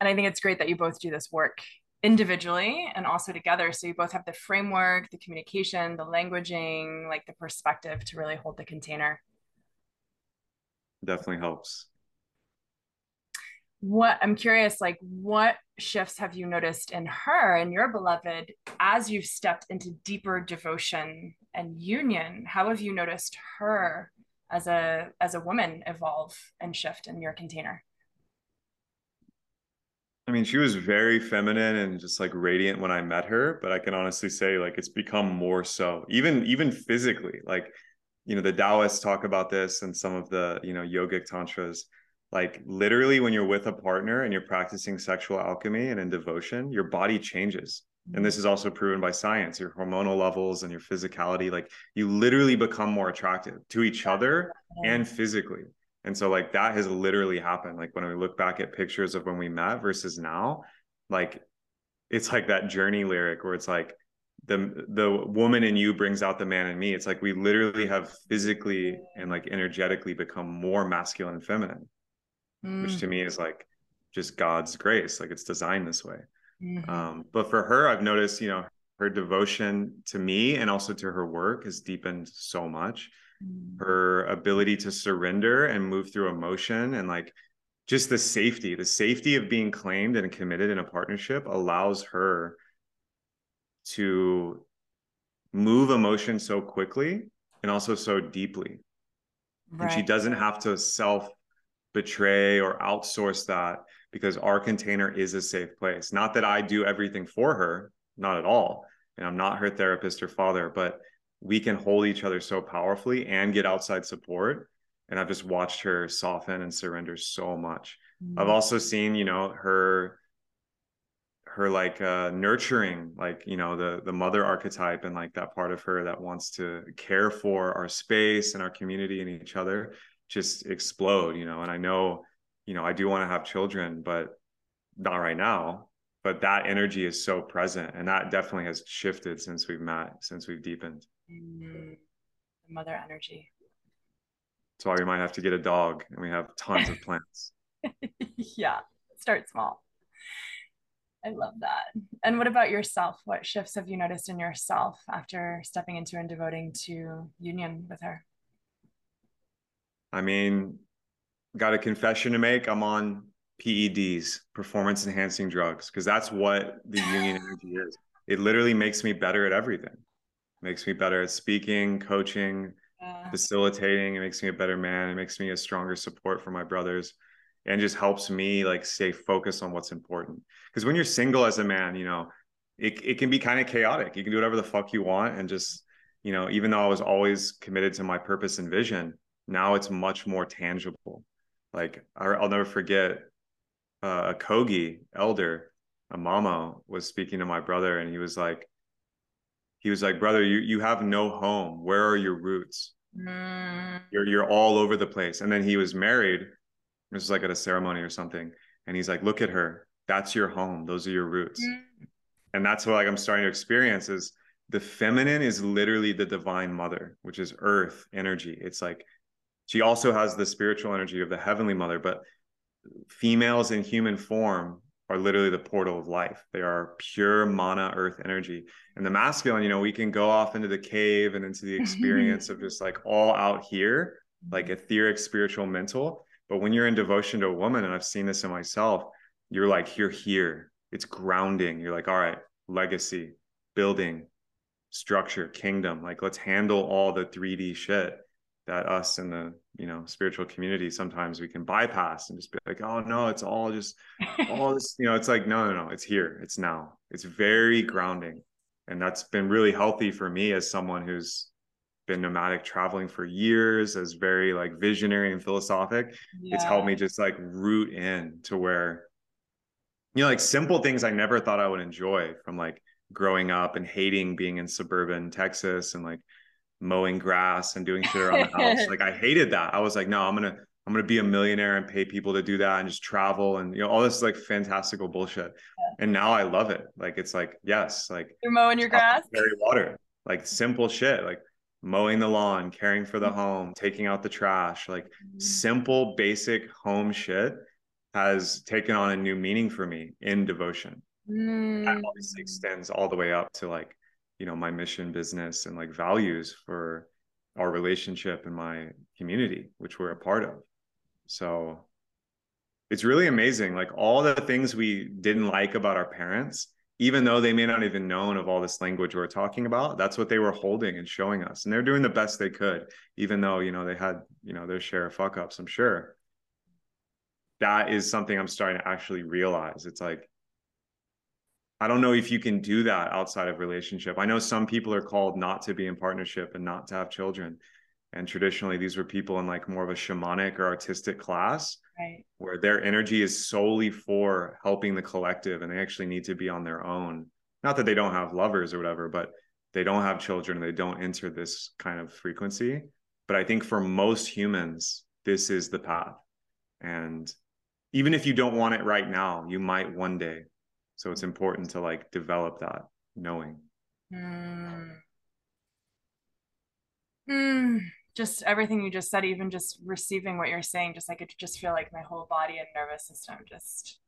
and i think it's great that you both do this work individually and also together. So you both have the framework, the communication, the languaging, like the perspective to really hold the container. Definitely helps. What I'm curious, like, what shifts have you noticed in her and your beloved as you've stepped into deeper devotion and union? How have you noticed her as a as a woman evolve and shift in your container? I mean, she was very feminine and just like radiant when I met her, but I can honestly say like it's become more so. Even even physically, like you know, the Taoists talk about this and some of the, you know, yogic tantras. Like literally when you're with a partner and you're practicing sexual alchemy and in devotion, your body changes. And this mm. is also proven by science, your hormonal levels and your physicality, like you literally become more attractive to each other and physically. And so like that has literally happened. Like when we look back at pictures of when we met versus now, like it's like that journey lyric where it's like the the woman in you brings out the man in me. It's like we literally have physically and like energetically become more masculine and feminine, mm. which to me is like just God's grace. Like it's designed this way. Mm-hmm. Um, but for her, I've noticed, you know, her devotion to me and also to her work has deepened so much. Mm. her ability to surrender and move through emotion and like just the safety the safety of being claimed and committed in a partnership allows her to move emotion so quickly and also so deeply right. and she doesn't have to self betray or outsource that because our container is a safe place not that i do everything for her not at all and I'm not her therapist or father, but we can hold each other so powerfully and get outside support. And I've just watched her soften and surrender so much. Mm-hmm. I've also seen, you know, her her like uh nurturing like you know the the mother archetype and like that part of her that wants to care for our space and our community and each other just explode you know and i know you know i do want to have children but not right now. But that energy is so present and that definitely has shifted since we've met since we've deepened. Mm, the mother energy. That's why we might have to get a dog and we have tons of plants. Yeah start small. I love that. And what about yourself? What shifts have you noticed in yourself after stepping into and devoting to union with her i mean got a confession to make i'm on PEDs, performance enhancing drugs, because that's what the union energy is. It literally makes me better at everything. It makes me better at speaking, coaching, yeah. facilitating. It makes me a better man. It makes me a stronger support for my brothers and just helps me like stay focused on what's important. Because when you're single as a man, you know, it, it can be kind of chaotic. You can do whatever the fuck you want and just, you know, even though I was always committed to my purpose and vision, now it's much more tangible. Like I'll never forget uh, a Kogi elder, a mama, was speaking to my brother, and he was like, he was like, brother, you you have no home. Where are your roots? Mm. You're you're all over the place. And then he was married. This was like at a ceremony or something, and he's like, look at her. That's your home. Those are your roots. Mm. And that's what like I'm starting to experience is the feminine is literally the divine mother, which is earth energy. It's like she also has the spiritual energy of the heavenly mother, but females in human form are literally the portal of life. They are pure mana earth energy. And the masculine, you know, we can go off into the cave and into the experience of just like all out here, like etheric, spiritual, mental. But when you're in devotion to a woman, and I've seen this in myself, you're like, you're here. It's grounding. You're like, all right, legacy, building, structure, kingdom. Like, let's handle all the 3D shit that us in the you know spiritual community sometimes we can bypass and just be like oh no it's all just all this you know it's like no no no it's here it's now. It's very grounding. And that's been really healthy for me as someone who's been nomadic traveling for years as very like visionary and philosophic. Yeah. it's helped me just like root in to where you know like simple things i never thought i would enjoy from like growing up and hating being in suburban texas and like mowing grass and doing shit around the house. like I hated that. I was like, no, I'm gonna I'm gonna be a millionaire and pay people to do that and just travel and you know all this like fantastical bullshit. Yeah. And now I love it. Like it's like yes, like you're mowing your grass, carry water, like simple shit, like mowing the lawn, caring for the mm-hmm. home, taking out the trash, like mm-hmm. simple, basic home shit has taken on a new meaning for me in devotion. Mm. That obviously extends all the way up to like you know my mission business and like values for our relationship and my community which we're a part of. So it's really amazing like all the things we didn't like about our parents even though they may not even known of all this language we're talking about that's what they were holding and showing us. And they're doing the best they could even though you know they had you know their share of fuck ups i'm sure. That is something i'm starting to actually realize. It's like I don't know if you can do that outside of relationship. I know some people are called not to be in partnership and not to have children. And traditionally, these were people in like more of a shamanic or artistic class right. where their energy is solely for helping the collective and they actually need to be on their own. Not that they don't have lovers or whatever, but they don't have children. And they don't enter this kind of frequency. But I think for most humans, this is the path. And even if you don't want it right now, you might one day so it's important to like develop that knowing mm. Mm. just everything you just said even just receiving what you're saying just like it just feel like my whole body and nervous system just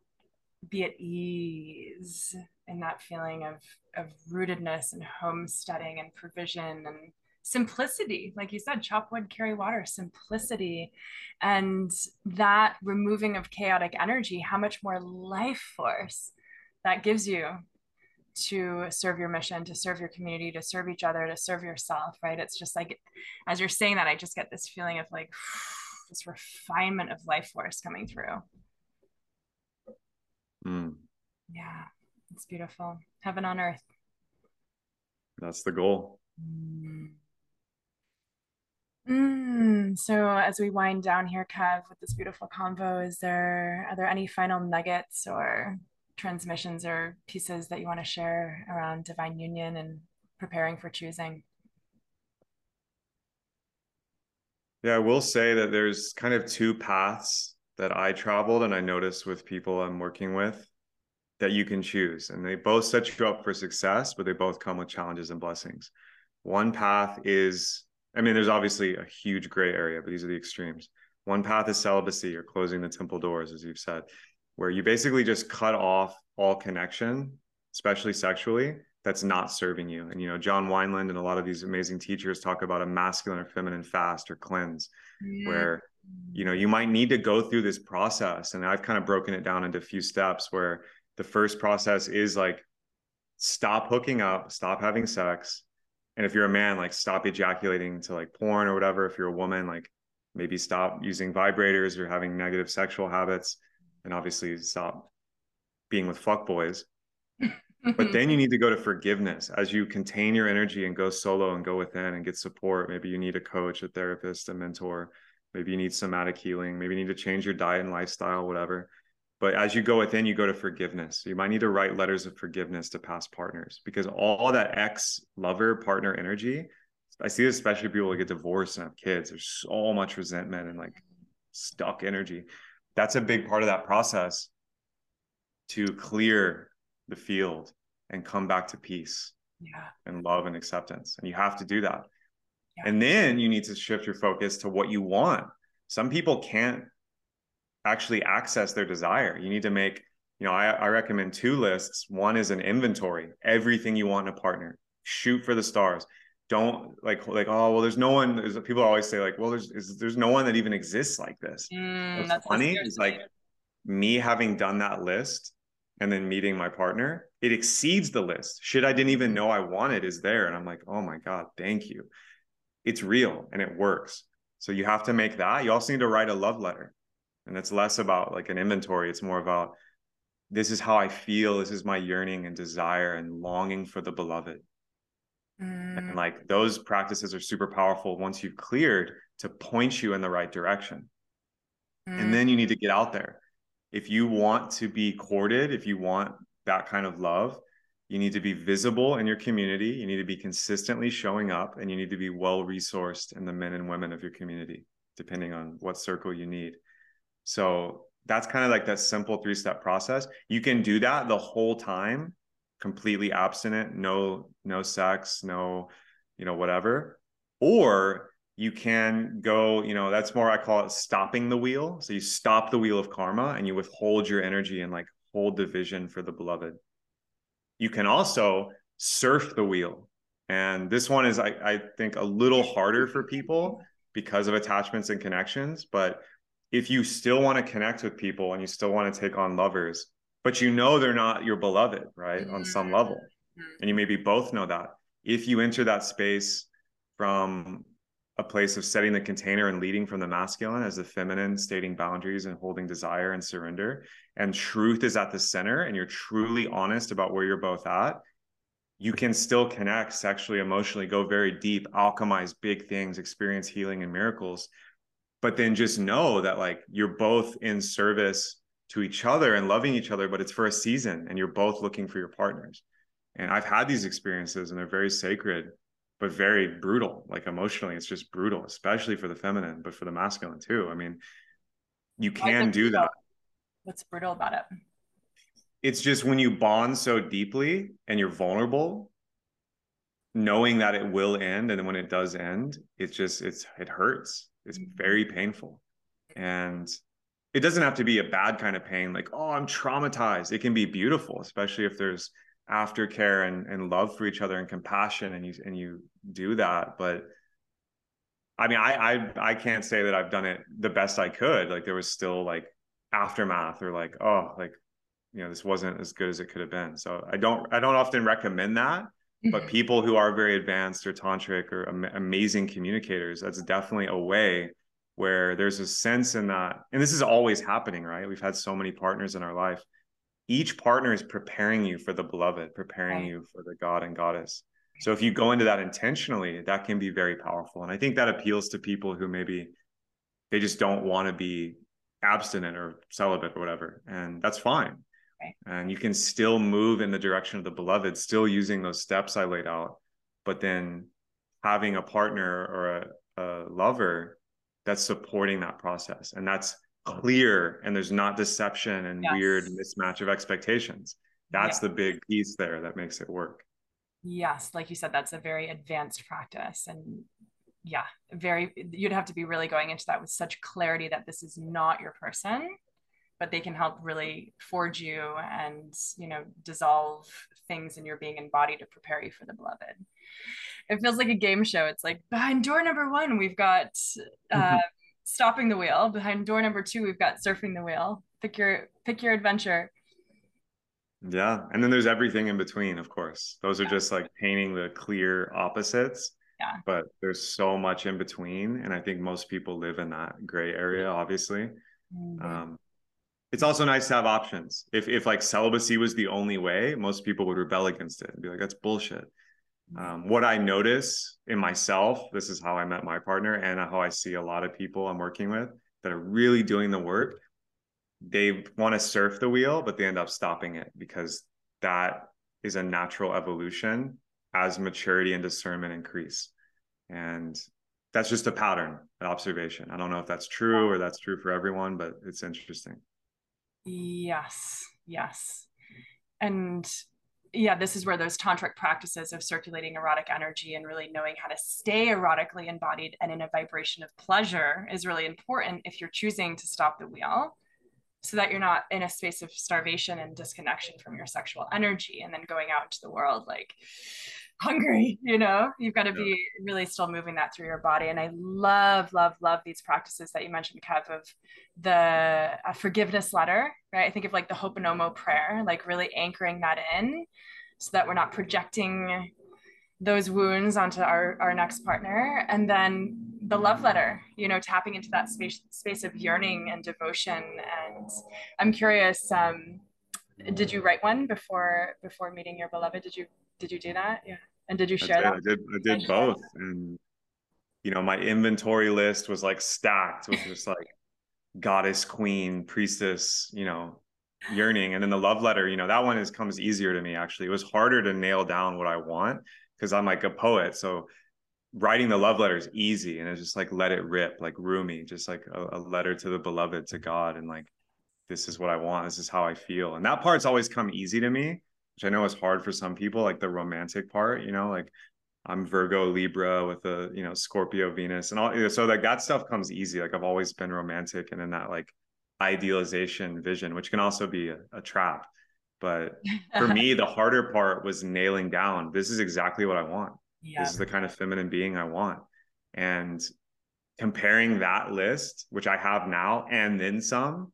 be at ease in that feeling of of rootedness and homesteading and provision and simplicity like you said chop wood carry water simplicity and that removing of chaotic energy how much more life force that gives you to serve your mission, to serve your community, to serve each other, to serve yourself, right? It's just like, as you're saying that, I just get this feeling of like this refinement of life force coming through. Mm. Yeah, it's beautiful. Heaven on earth. That's the goal. Mm. So as we wind down here, Kev, with this beautiful convo, is there are there any final nuggets or transmissions or pieces that you want to share around divine union and preparing for choosing? Yeah, I will say that there's kind of two paths that I traveled and I noticed with people I'm working with that you can choose. And they both set you up for success, but they both come with challenges and blessings. One path is, I mean, there's obviously a huge gray area, but these are the extremes. One path is celibacy or closing the temple doors, as you've said, where you basically just cut off all connection, especially sexually, that's not serving you. And you know, John Wineland and a lot of these amazing teachers talk about a masculine or feminine fast or cleanse, mm-hmm. where you know you might need to go through this process. And I've kind of broken it down into a few steps where the first process is like stop hooking up, stop having sex. And if you're a man, like stop ejaculating to like porn or whatever. If you're a woman, like maybe stop using vibrators or having negative sexual habits. And obviously stop being with fuck boys but then you need to go to forgiveness as you contain your energy and go solo and go within and get support. Maybe you need a coach, a therapist, a mentor. Maybe you need somatic healing. Maybe you need to change your diet and lifestyle, whatever. But as you go within, you go to forgiveness. You might need to write letters of forgiveness to past partners because all that ex lover partner energy, I see this especially people that get divorced and have kids. There's so much resentment and like stuck energy. That's a big part of that process to clear the field and come back to peace yeah. and love and acceptance. And you have to do that. Yeah. And then you need to shift your focus to what you want. Some people can't actually access their desire. You need to make, you know, I, I recommend two lists. One is an inventory, everything you want in a partner. Shoot for the stars. Don't like like oh well, there's no one. There's people always say like well there's is, there's no one that even exists like this. Mm, What's funny is like me having done that list and then meeting my partner, it exceeds the list. Shit I didn't even know I wanted is there. And I'm like, oh my God, thank you. It's real and it works. So you have to make that. You also need to write a love letter. And it's less about like an inventory. It's more about this is how I feel. This is my yearning and desire and longing for the beloved. Mm. And like those practices are super powerful once you've cleared to point you in the right direction. Mm. And then you need to get out there if you want to be courted, if you want that kind of love, you need to be visible in your community. You need to be consistently showing up and you need to be well resourced in the men and women of your community, depending on what circle you need. So that's kind of like that simple three step process. You can do that the whole time, completely abstinent, no, no sex, no, you know, whatever. Or you can go, you know, that's more, I call it stopping the wheel. So you stop the wheel of karma and you withhold your energy and like hold the vision for the beloved. You can also surf the wheel. And this one is, I, I think, a little harder for people because of attachments and connections. But if you still want to connect with people and you still want to take on lovers, but you know they're not your beloved, right? On some level. Mm-hmm. And you maybe both know that. If you enter that space from a place of setting the container and leading from the masculine as the feminine, stating boundaries and holding desire and surrender. And truth is at the center, and you're truly honest about where you're both at. You can still connect sexually, emotionally, go very deep, alchemize big things, experience healing and miracles. But then just know that, like, you're both in service to each other and loving each other, but it's for a season and you're both looking for your partners. And I've had these experiences and they're very sacred but very brutal like emotionally it's just brutal especially for the feminine but for the masculine too. I mean you can do that. What's brutal about it? It's just when you bond so deeply and you're vulnerable knowing that it will end and then when it does end it's just it's it hurts. It's mm-hmm. very painful. And it doesn't have to be a bad kind of pain like oh i'm traumatized it can be beautiful especially if there's aftercare and, and love for each other and compassion and you and you do that but i mean I, I i can't say that i've done it the best i could like there was still like aftermath or like oh like you know this wasn't as good as it could have been so i don't i don't often recommend that but mm-hmm. people who are very advanced or tantric or am- amazing communicators that's definitely a way where there's a sense in that and this is always happening right we've had so many partners in our life each partner is preparing you for the beloved, preparing right. you for the God and Goddess. So if you go into that intentionally, that can be very powerful. And I think that appeals to people who maybe they just don't want to be abstinent or celibate or whatever. And that's fine. Right. And you can still move in the direction of the beloved, still using those steps I laid out, but then having a partner or a, a lover that's supporting that process. And that's clear and there's not deception and yes. weird mismatch of expectations. That's the big piece there that makes it work. Yes, like you said, that's a very advanced practice. And yeah, very, you'd have to be really going into that with such clarity that this is not your person, but they can help really forge you and, you know, dissolve things in your being and body to prepare you for the beloved. It feels like a game show. It's like behind door number one, we've got uh, stopping the wheel. Behind door number two, we've got surfing the wheel. Pick your pick your adventure. Yeah. And then there's everything in between, of course. Those are yeah. just like painting the clear opposites. Yeah. But there's so much in between. And I think most people live in that gray area, obviously. Mm-hmm. Um, it's also nice to have options. If if like celibacy was the only way, most people would rebel against it and be like, that's bullshit. Mm-hmm. Um, what I notice in myself, this is how I met my partner and how I see a lot of people I'm working with that are really doing the work they want to surf the wheel, but they end up stopping it because that is a natural evolution as maturity and discernment increase. And that's just a pattern, an observation. I don't know if that's true or that's true for everyone, but it's interesting. Yes, yes. And yeah, this is where those tantric practices of circulating erotic energy and really knowing how to stay erotically embodied and in a vibration of pleasure is really important if you're choosing to stop the wheel so that you're not in a space of starvation and disconnection from your sexual energy and then going out into the world like hungry you know? You've got to be really still moving that through your body and i love love love these practices that you mentioned kev of the uh, forgiveness letter right? I think of like the ho'oponopono prayer like really anchoring that in so that we're not projecting those wounds onto our, our next partner and then the love letter you know tapping into that space space of yearning and devotion and i'm curious um did you write one before before meeting your beloved? Did you did you do that? Yeah and did you share I did, that i did i did both and you know my inventory list was like stacked with just like goddess queen priestess you know yearning and then the love letter you know that one is comes easier to me actually it was harder to nail down what i want because I'm like a poet. So writing the love letter is easy and it's just like let it rip, like Rumi, just like a, a letter to the beloved, to God, and like this is what I want. This is how I feel. And that part's always come easy to me, which I know is hard for some people, like the romantic part, you know, like I'm Virgo Libra with a, you know, Scorpio Venus and all. So like that stuff comes easy. Like I've always been romantic and in that like idealization vision, which can also be a, a trap. But for me, the harder part was nailing down this is exactly what I want. Yeah. This is the kind of feminine being I want. And comparing that list, which I have now and then some,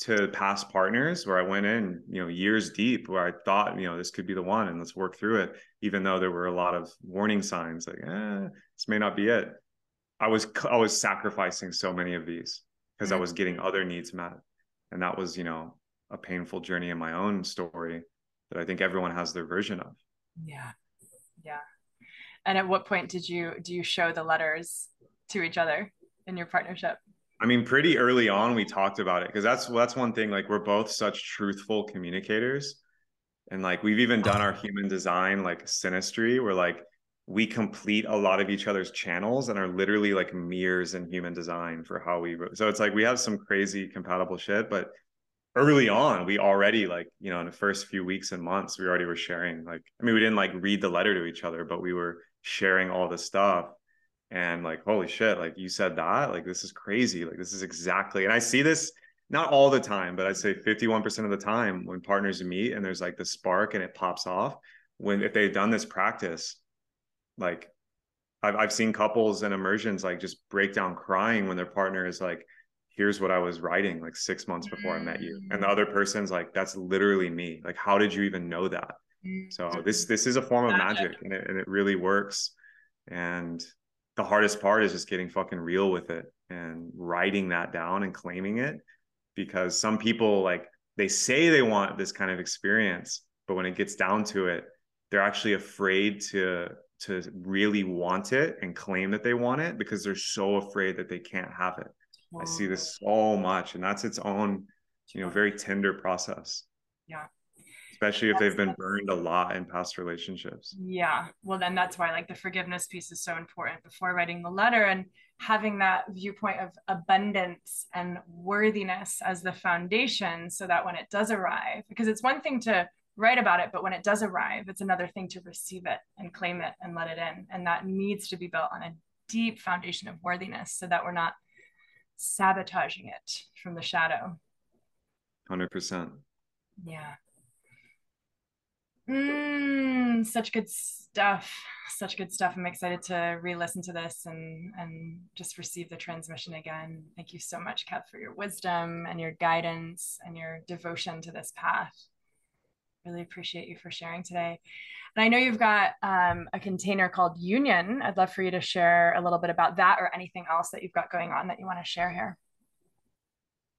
to past partners where I went in, you know, years deep where I thought, you know, this could be the one and let's work through it, even though there were a lot of warning signs like, eh, this may not be it. I was I was sacrificing so many of these because mm-hmm. I was getting other needs met. And that was, you know, a painful journey in my own story that I think everyone has their version of. Yeah. Yeah. And at what point did you do you show the letters to each other in your partnership? I mean, pretty early on we talked about it because that's that's one thing. Like we're both such truthful communicators, and like we've even done our human design like synastry, where like we complete a lot of each other's channels and are literally like mirrors in human design for how we. So it's like we have some crazy compatible shit, but early on we already like you know in the first few weeks and months we already were sharing like i mean we didn't like read the letter to each other but we were sharing all the stuff and like holy shit like you said that like this is crazy like this is exactly and i see this not all the time but i'd say 51% of the time when partners meet and there's like the spark and it pops off when if they've done this practice like i've, I've seen couples and immersions like just break down crying when their partner is like here's what I was writing like six months before I met you. And the mm. other person's like, that's literally me. Like, how did you even know that? So mm. this this is a form of magic and it, and it really works. And the hardest part is just getting fucking real with it and writing that down and claiming it because some people like they say they want this kind of experience, but when it gets down to it, they're actually afraid to to really want it and claim that they want it because they're so afraid that they can't have it. Wow. I see this so much, and that's its own, you know, very tender process. Yeah. Especially if they've been burned a lot in past relationships. Yeah. Well, then that's why like the forgiveness piece is so important before writing the letter and having that viewpoint of abundance and worthiness as the foundation so that when it does arrive, because it's one thing to write about it, but when it does arrive, it's another thing to receive it and claim it and let it in. And that needs to be built on a deep foundation of worthiness so that we're not sabotaging it from the shadow. 100%. Yeah. Mm, such good stuff. Such good stuff. I'm excited to re-listen to this and and just receive the transmission again. Thank you so much, Kev, for your wisdom and your guidance and your devotion to this path. Really appreciate you for sharing today. And I know you've got um, a container called Union. I'd love for you to share a little bit about that or anything else that you've got going on that you want to share here.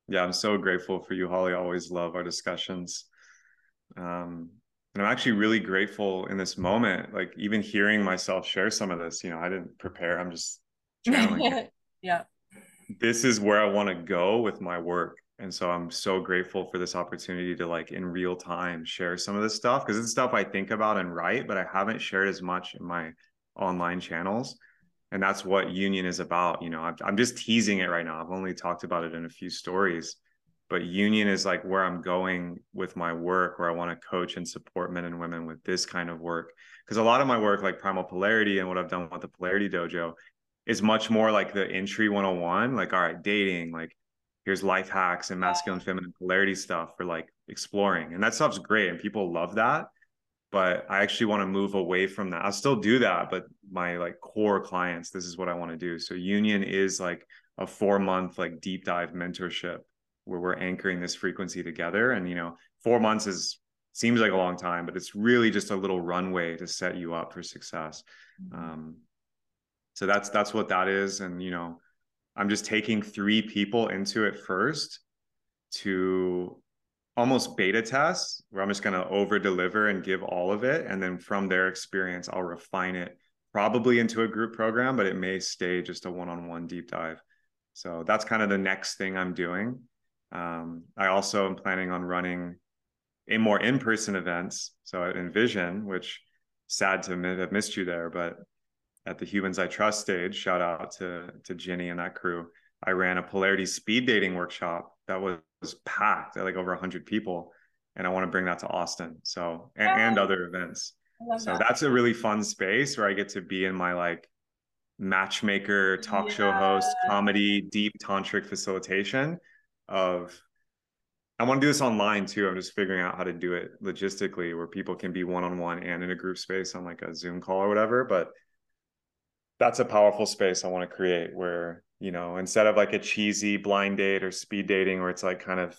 Yeah, I'm so grateful for you, Holly. I always love our discussions. Um, and I'm actually really grateful in this moment, like even hearing myself share some of this, you know, I didn't prepare. I'm just channeling. yeah. This is where I want to go with my work and so i'm so grateful for this opportunity to like in real time share some of this stuff because it's stuff i think about and write but i haven't shared as much in my online channels and that's what union is about you know i'm just teasing it right now i've only talked about it in a few stories but union is like where i'm going with my work where i want to coach and support men and women with this kind of work. Because a lot of my work like primal polarity and what i've done with the polarity dojo is much more like the entry 101 like all right dating like here's life hacks and masculine feminine polarity stuff for like exploring. And that stuff's great and people love that but i actually want to move away from that. I'll still do that but my like core clients this is what i want to do. So union is like a four month like deep dive mentorship where we're anchoring this frequency together and you know four months is seems like a long time but it's really just a little runway to set you up for success mm-hmm. um, so that's that's what that is and you know I'm just taking three people into it first to almost beta test where I'm just going to over deliver and give all of it. And then from their experience, I'll refine it probably into a group program, but it may stay just a one on one deep dive. So that's kind of the next thing I'm doing. Um, I also am planning on running a more in person events. So at Envision, which sad to have missed you there, but at the Humans I Trust stage, shout out to to Ginny and that crew. I ran a polarity speed dating workshop that was, was packed at like over 100 people. And I want to bring that to Austin. So, and, and other events. So that. that's a really fun space where I get to be in my like matchmaker, talk yeah. show host, comedy, deep tantric facilitation of I want to do this online too. I'm just figuring out how to do it logistically where people can be one on one and in a group space on like a Zoom call or whatever. But that's a powerful space I want to create where, you know, instead of like a cheesy blind date or speed dating where it's like kind of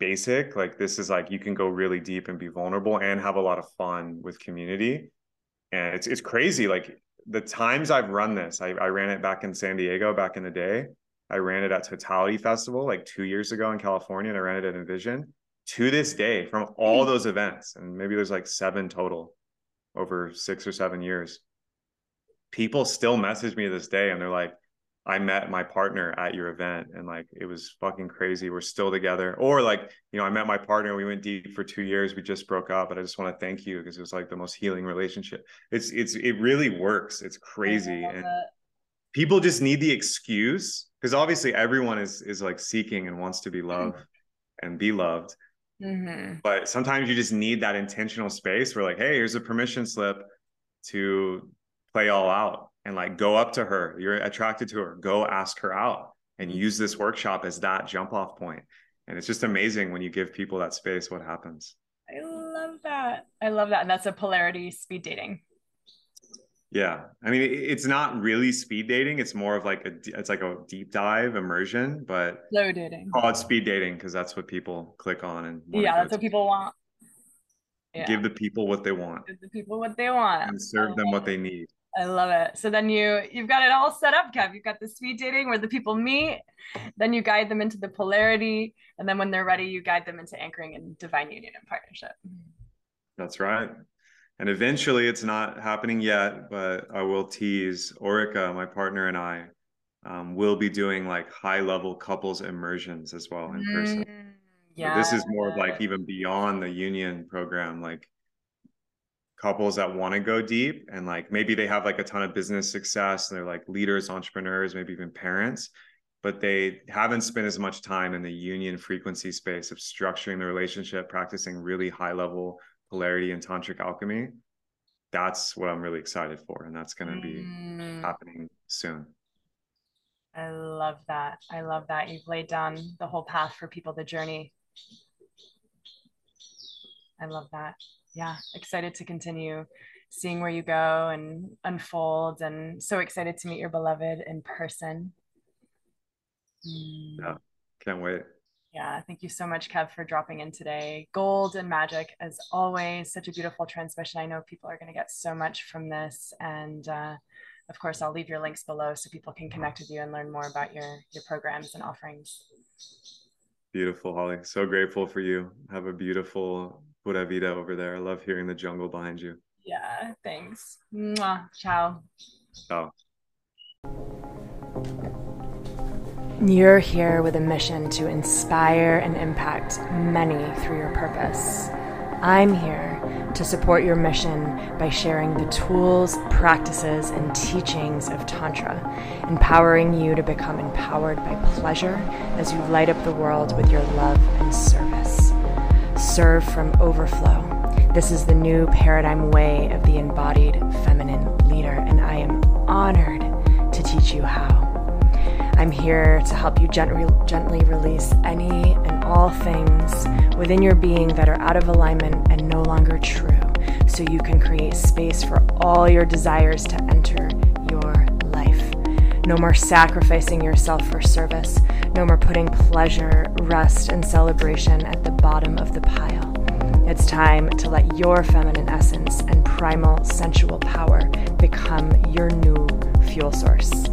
basic, like this is like you can go really deep and be vulnerable and have a lot of fun with community. And it's it's crazy. Like the times I've run this, I, I ran it back in San Diego back in the day. I ran it at Totality Festival like two years ago in California, and I ran it at Envision. To this day, from all hmm. those events, and maybe there's like seven total over six or seven years people still message me to this day and they're like, I met my partner at your event and like it was fucking crazy. We're still together. Or like, you know, I met my partner, we went deep for two years, we just broke up, but I just want to thank you because it was like the most healing relationship. It's it's it really works. It's crazy. And. People just need the excuse because obviously everyone is is like seeking and wants to be loved mm-hmm. and be loved. Mm-hmm. But sometimes you just need that intentional space where like, hey, here's a permission slip to play all out and like go up to her. You're attracted to her. Go ask her out and use this workshop as that jump off point. And it's just amazing when you give people that space, what happens. I love that. I love that. And that's a polarity speed dating. Yeah. I mean, it's not really speed dating. It's more of like a, it's like a deep dive immersion, but slow dating. Call it speed dating because that's what people click on. And yeah, that's what people want. Yeah. Give the people what they want. Give the people what they want. And serve them what they need. I love it. So then you you've got it all set up, Kev. You've got the speed dating where the people meet, then you guide them into the polarity, and then when they're ready, you guide them into anchoring in divine union and partnership. That's right. And eventually, it's not happening yet, but I will tease Orica, my partner, and I um, will be doing like high level couples immersions as well in person. Mm, yeah. this is more like even beyond the union program, like couples that want to go deep and like maybe they have like a ton of business success and they're like leaders, entrepreneurs, maybe even parents, but they haven't spent as much time in the union frequency space of structuring the relationship, practicing really high level polarity and tantric alchemy. That's what I'm really excited for. And that's going to be mm. happening soon. I love that. I love that. You've laid down the whole path for people to journey. I love that. Yeah, excited to continue seeing where you go and unfold, and so excited to meet your beloved in person. Mm. Yeah, can't wait. Yeah, thank you so much, Kev, for dropping in today. Gold and magic, as always, such a beautiful transmission. I know people are going to get so much from this, and uh, of course, I'll leave your links below so people can connect with you and learn more about your your programs and offerings. Beautiful, Holly. So grateful for you. Have a beautiful Pura Vida over there. I love hearing the jungle behind you. Yeah, thanks. Mwah. Ciao. Ciao. You're here with a mission to inspire and impact many through your purpose. I'm here to support your mission by sharing the tools, practices, and teachings of Tantra, empowering you to become empowered by pleasure as you light up the world with your love and service. Serve from overflow. This is the new paradigm way of the embodied feminine leader, and I am honored to teach you how. I'm here to help you gently, gently release any and all things within your being that are out of alignment and no longer true, so you can create space for all your desires to enter your life. No more sacrificing yourself for service. No more putting pleasure, rest, and celebration at the bottom of the pile. It's time to let your feminine essence and primal sensual power become your new fuel source.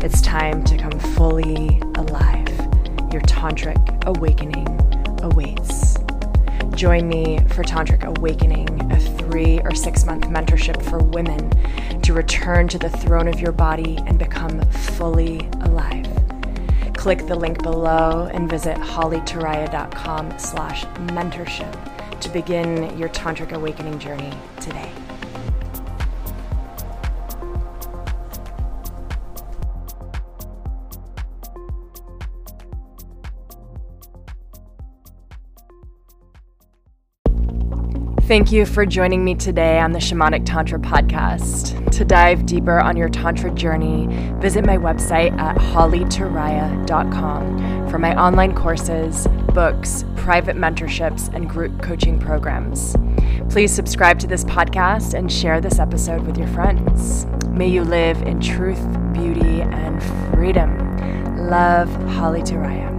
It's time to come fully alive. Your tantric awakening awaits. Join me for Tantric Awakening, a three or six month mentorship for women to return to the throne of your body and become fully alive. Click the link below and visit hollyturaya.com slash mentorship to begin your Tantric Awakening journey today. Thank you for joining me today on the Shamanic Tantra podcast. To dive deeper on your Tantra journey, visit my website at hollyturaya.com for my online courses, books, private mentorships, and group coaching programs. Please subscribe to this podcast and share this episode with your friends. May you live in truth, beauty, and freedom. Love, Holly Turaya.